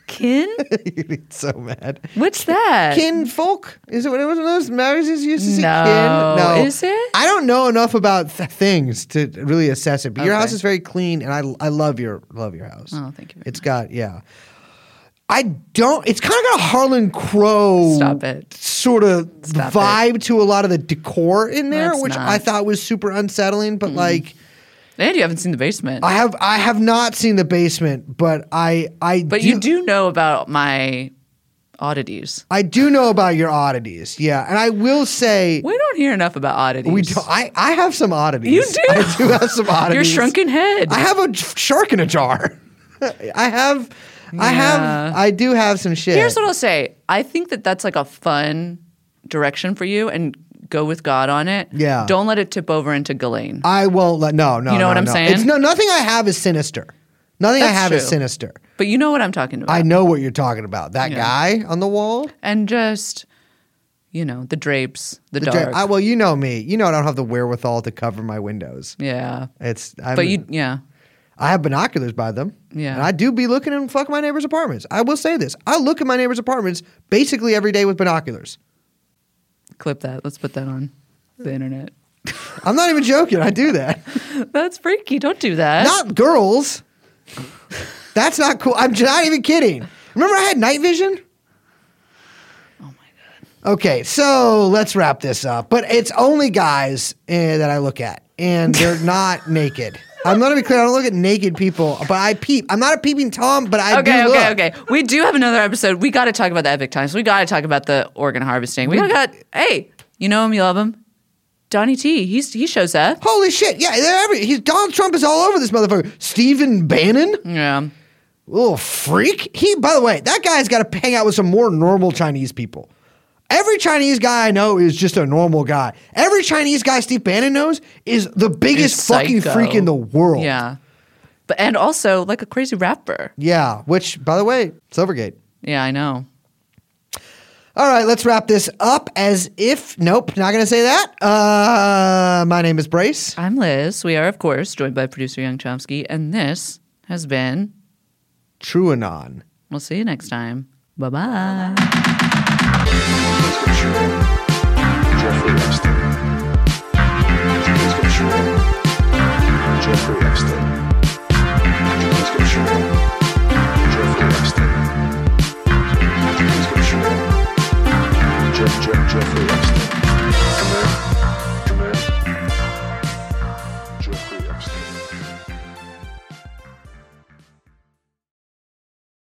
Speaker 2: Kin?
Speaker 1: You'd be so mad.
Speaker 2: What's that?
Speaker 1: Kinfolk is it? What was those magazines used to see?
Speaker 2: No.
Speaker 1: kin? No,
Speaker 2: Is it?
Speaker 1: I don't know enough about th- things to really assess it. But your house is very clean, and I I love your love your house.
Speaker 2: Oh, thank you very
Speaker 1: It's got yeah. I don't. It's kind of got a Harlan Crow.
Speaker 2: Stop it.
Speaker 1: Sort of
Speaker 2: Stop
Speaker 1: vibe to a lot of the decor in there,
Speaker 2: That's
Speaker 1: which
Speaker 2: not.
Speaker 1: I thought was super unsettling. But like.
Speaker 2: And you haven't seen the basement.
Speaker 1: I have I have not seen the basement, but I I
Speaker 2: but
Speaker 1: do,
Speaker 2: you do know about my oddities.
Speaker 1: I do know about your oddities. Yeah, and I will say
Speaker 2: We don't hear enough about oddities.
Speaker 1: we do, I I have some oddities.
Speaker 2: You do?
Speaker 1: I do have some oddities.
Speaker 2: Your shrunken head.
Speaker 1: I have a shark in a jar. I have I have I do have some shit.
Speaker 2: Here's what I'll say. I think that that's like a fun direction for you and go with God on it.
Speaker 1: Yeah.
Speaker 2: Don't let it tip over into Ghislaine.
Speaker 1: I won't let no no.
Speaker 2: You know
Speaker 1: no,
Speaker 2: what I'm
Speaker 1: no.
Speaker 2: saying?
Speaker 1: It's no nothing I have is sinister. Nothing I
Speaker 2: That's
Speaker 1: have is sinister.
Speaker 2: But you know what I'm talking about.
Speaker 1: I know what you're talking about. That
Speaker 2: Yeah.
Speaker 1: guy on the wall.
Speaker 2: and just, you know, the drapes, the,
Speaker 1: The
Speaker 2: dark.
Speaker 1: jar- I, well, you know me. You know I don't have the wherewithal to cover my windows.
Speaker 2: yeah.
Speaker 1: It's I'm,
Speaker 2: But you, yeah.
Speaker 1: I have binoculars by them.
Speaker 2: Yeah.
Speaker 1: And I do be looking in fuck my neighbors' apartments. I will say this. I look at my neighbors' apartments basically every day with binoculars.
Speaker 2: Clip that. Let's put that on the internet.
Speaker 1: I'm not even joking. I do that.
Speaker 2: That's freaky. Don't do that.
Speaker 1: not girls. That's not cool. I'm not even kidding. Remember I had night vision?
Speaker 2: oh my God.
Speaker 1: Okay, so let's wrap this up. But it's only guys eh, that I look at, and they're not naked. I'm going to be clear. I don't look at naked people, but I peep. I'm not a peeping tom, but I
Speaker 2: Okay,
Speaker 1: do
Speaker 2: okay,
Speaker 1: look.
Speaker 2: okay. We do have another episode. We got to talk about the Epoch Times. We got to talk about the organ harvesting. We got, hey, you know him, you love him. Donnie T. He's he shows up.
Speaker 1: Holy shit! Yeah, they're every. He's Donald Trump is all over this motherfucker. Stephen Bannon,
Speaker 2: Yeah.
Speaker 1: little freak. He, by the way, that guy's got to hang out with some more normal Chinese people. Every Chinese guy I know is just a normal guy. Every Chinese guy Steve Bannon knows is the biggest
Speaker 2: Is
Speaker 1: fucking freak in the world.
Speaker 2: Yeah. But and also like a crazy rapper.
Speaker 1: Yeah. Which, by the way, Silvergate.
Speaker 2: Yeah, I know.
Speaker 1: All right, let's wrap this up as if. Nope, not going to say that. Uh, my name is Brace.
Speaker 2: I'm Liz. We are, of course, joined by producer Young Chomsky, and this has been.
Speaker 1: TrueAnon.
Speaker 2: We'll see you next time. Bye bye.
Speaker 3: Jeffrey Epstein. Go Jeffrey Epstein. Jeff, Jeff, Jeffrey Epstein.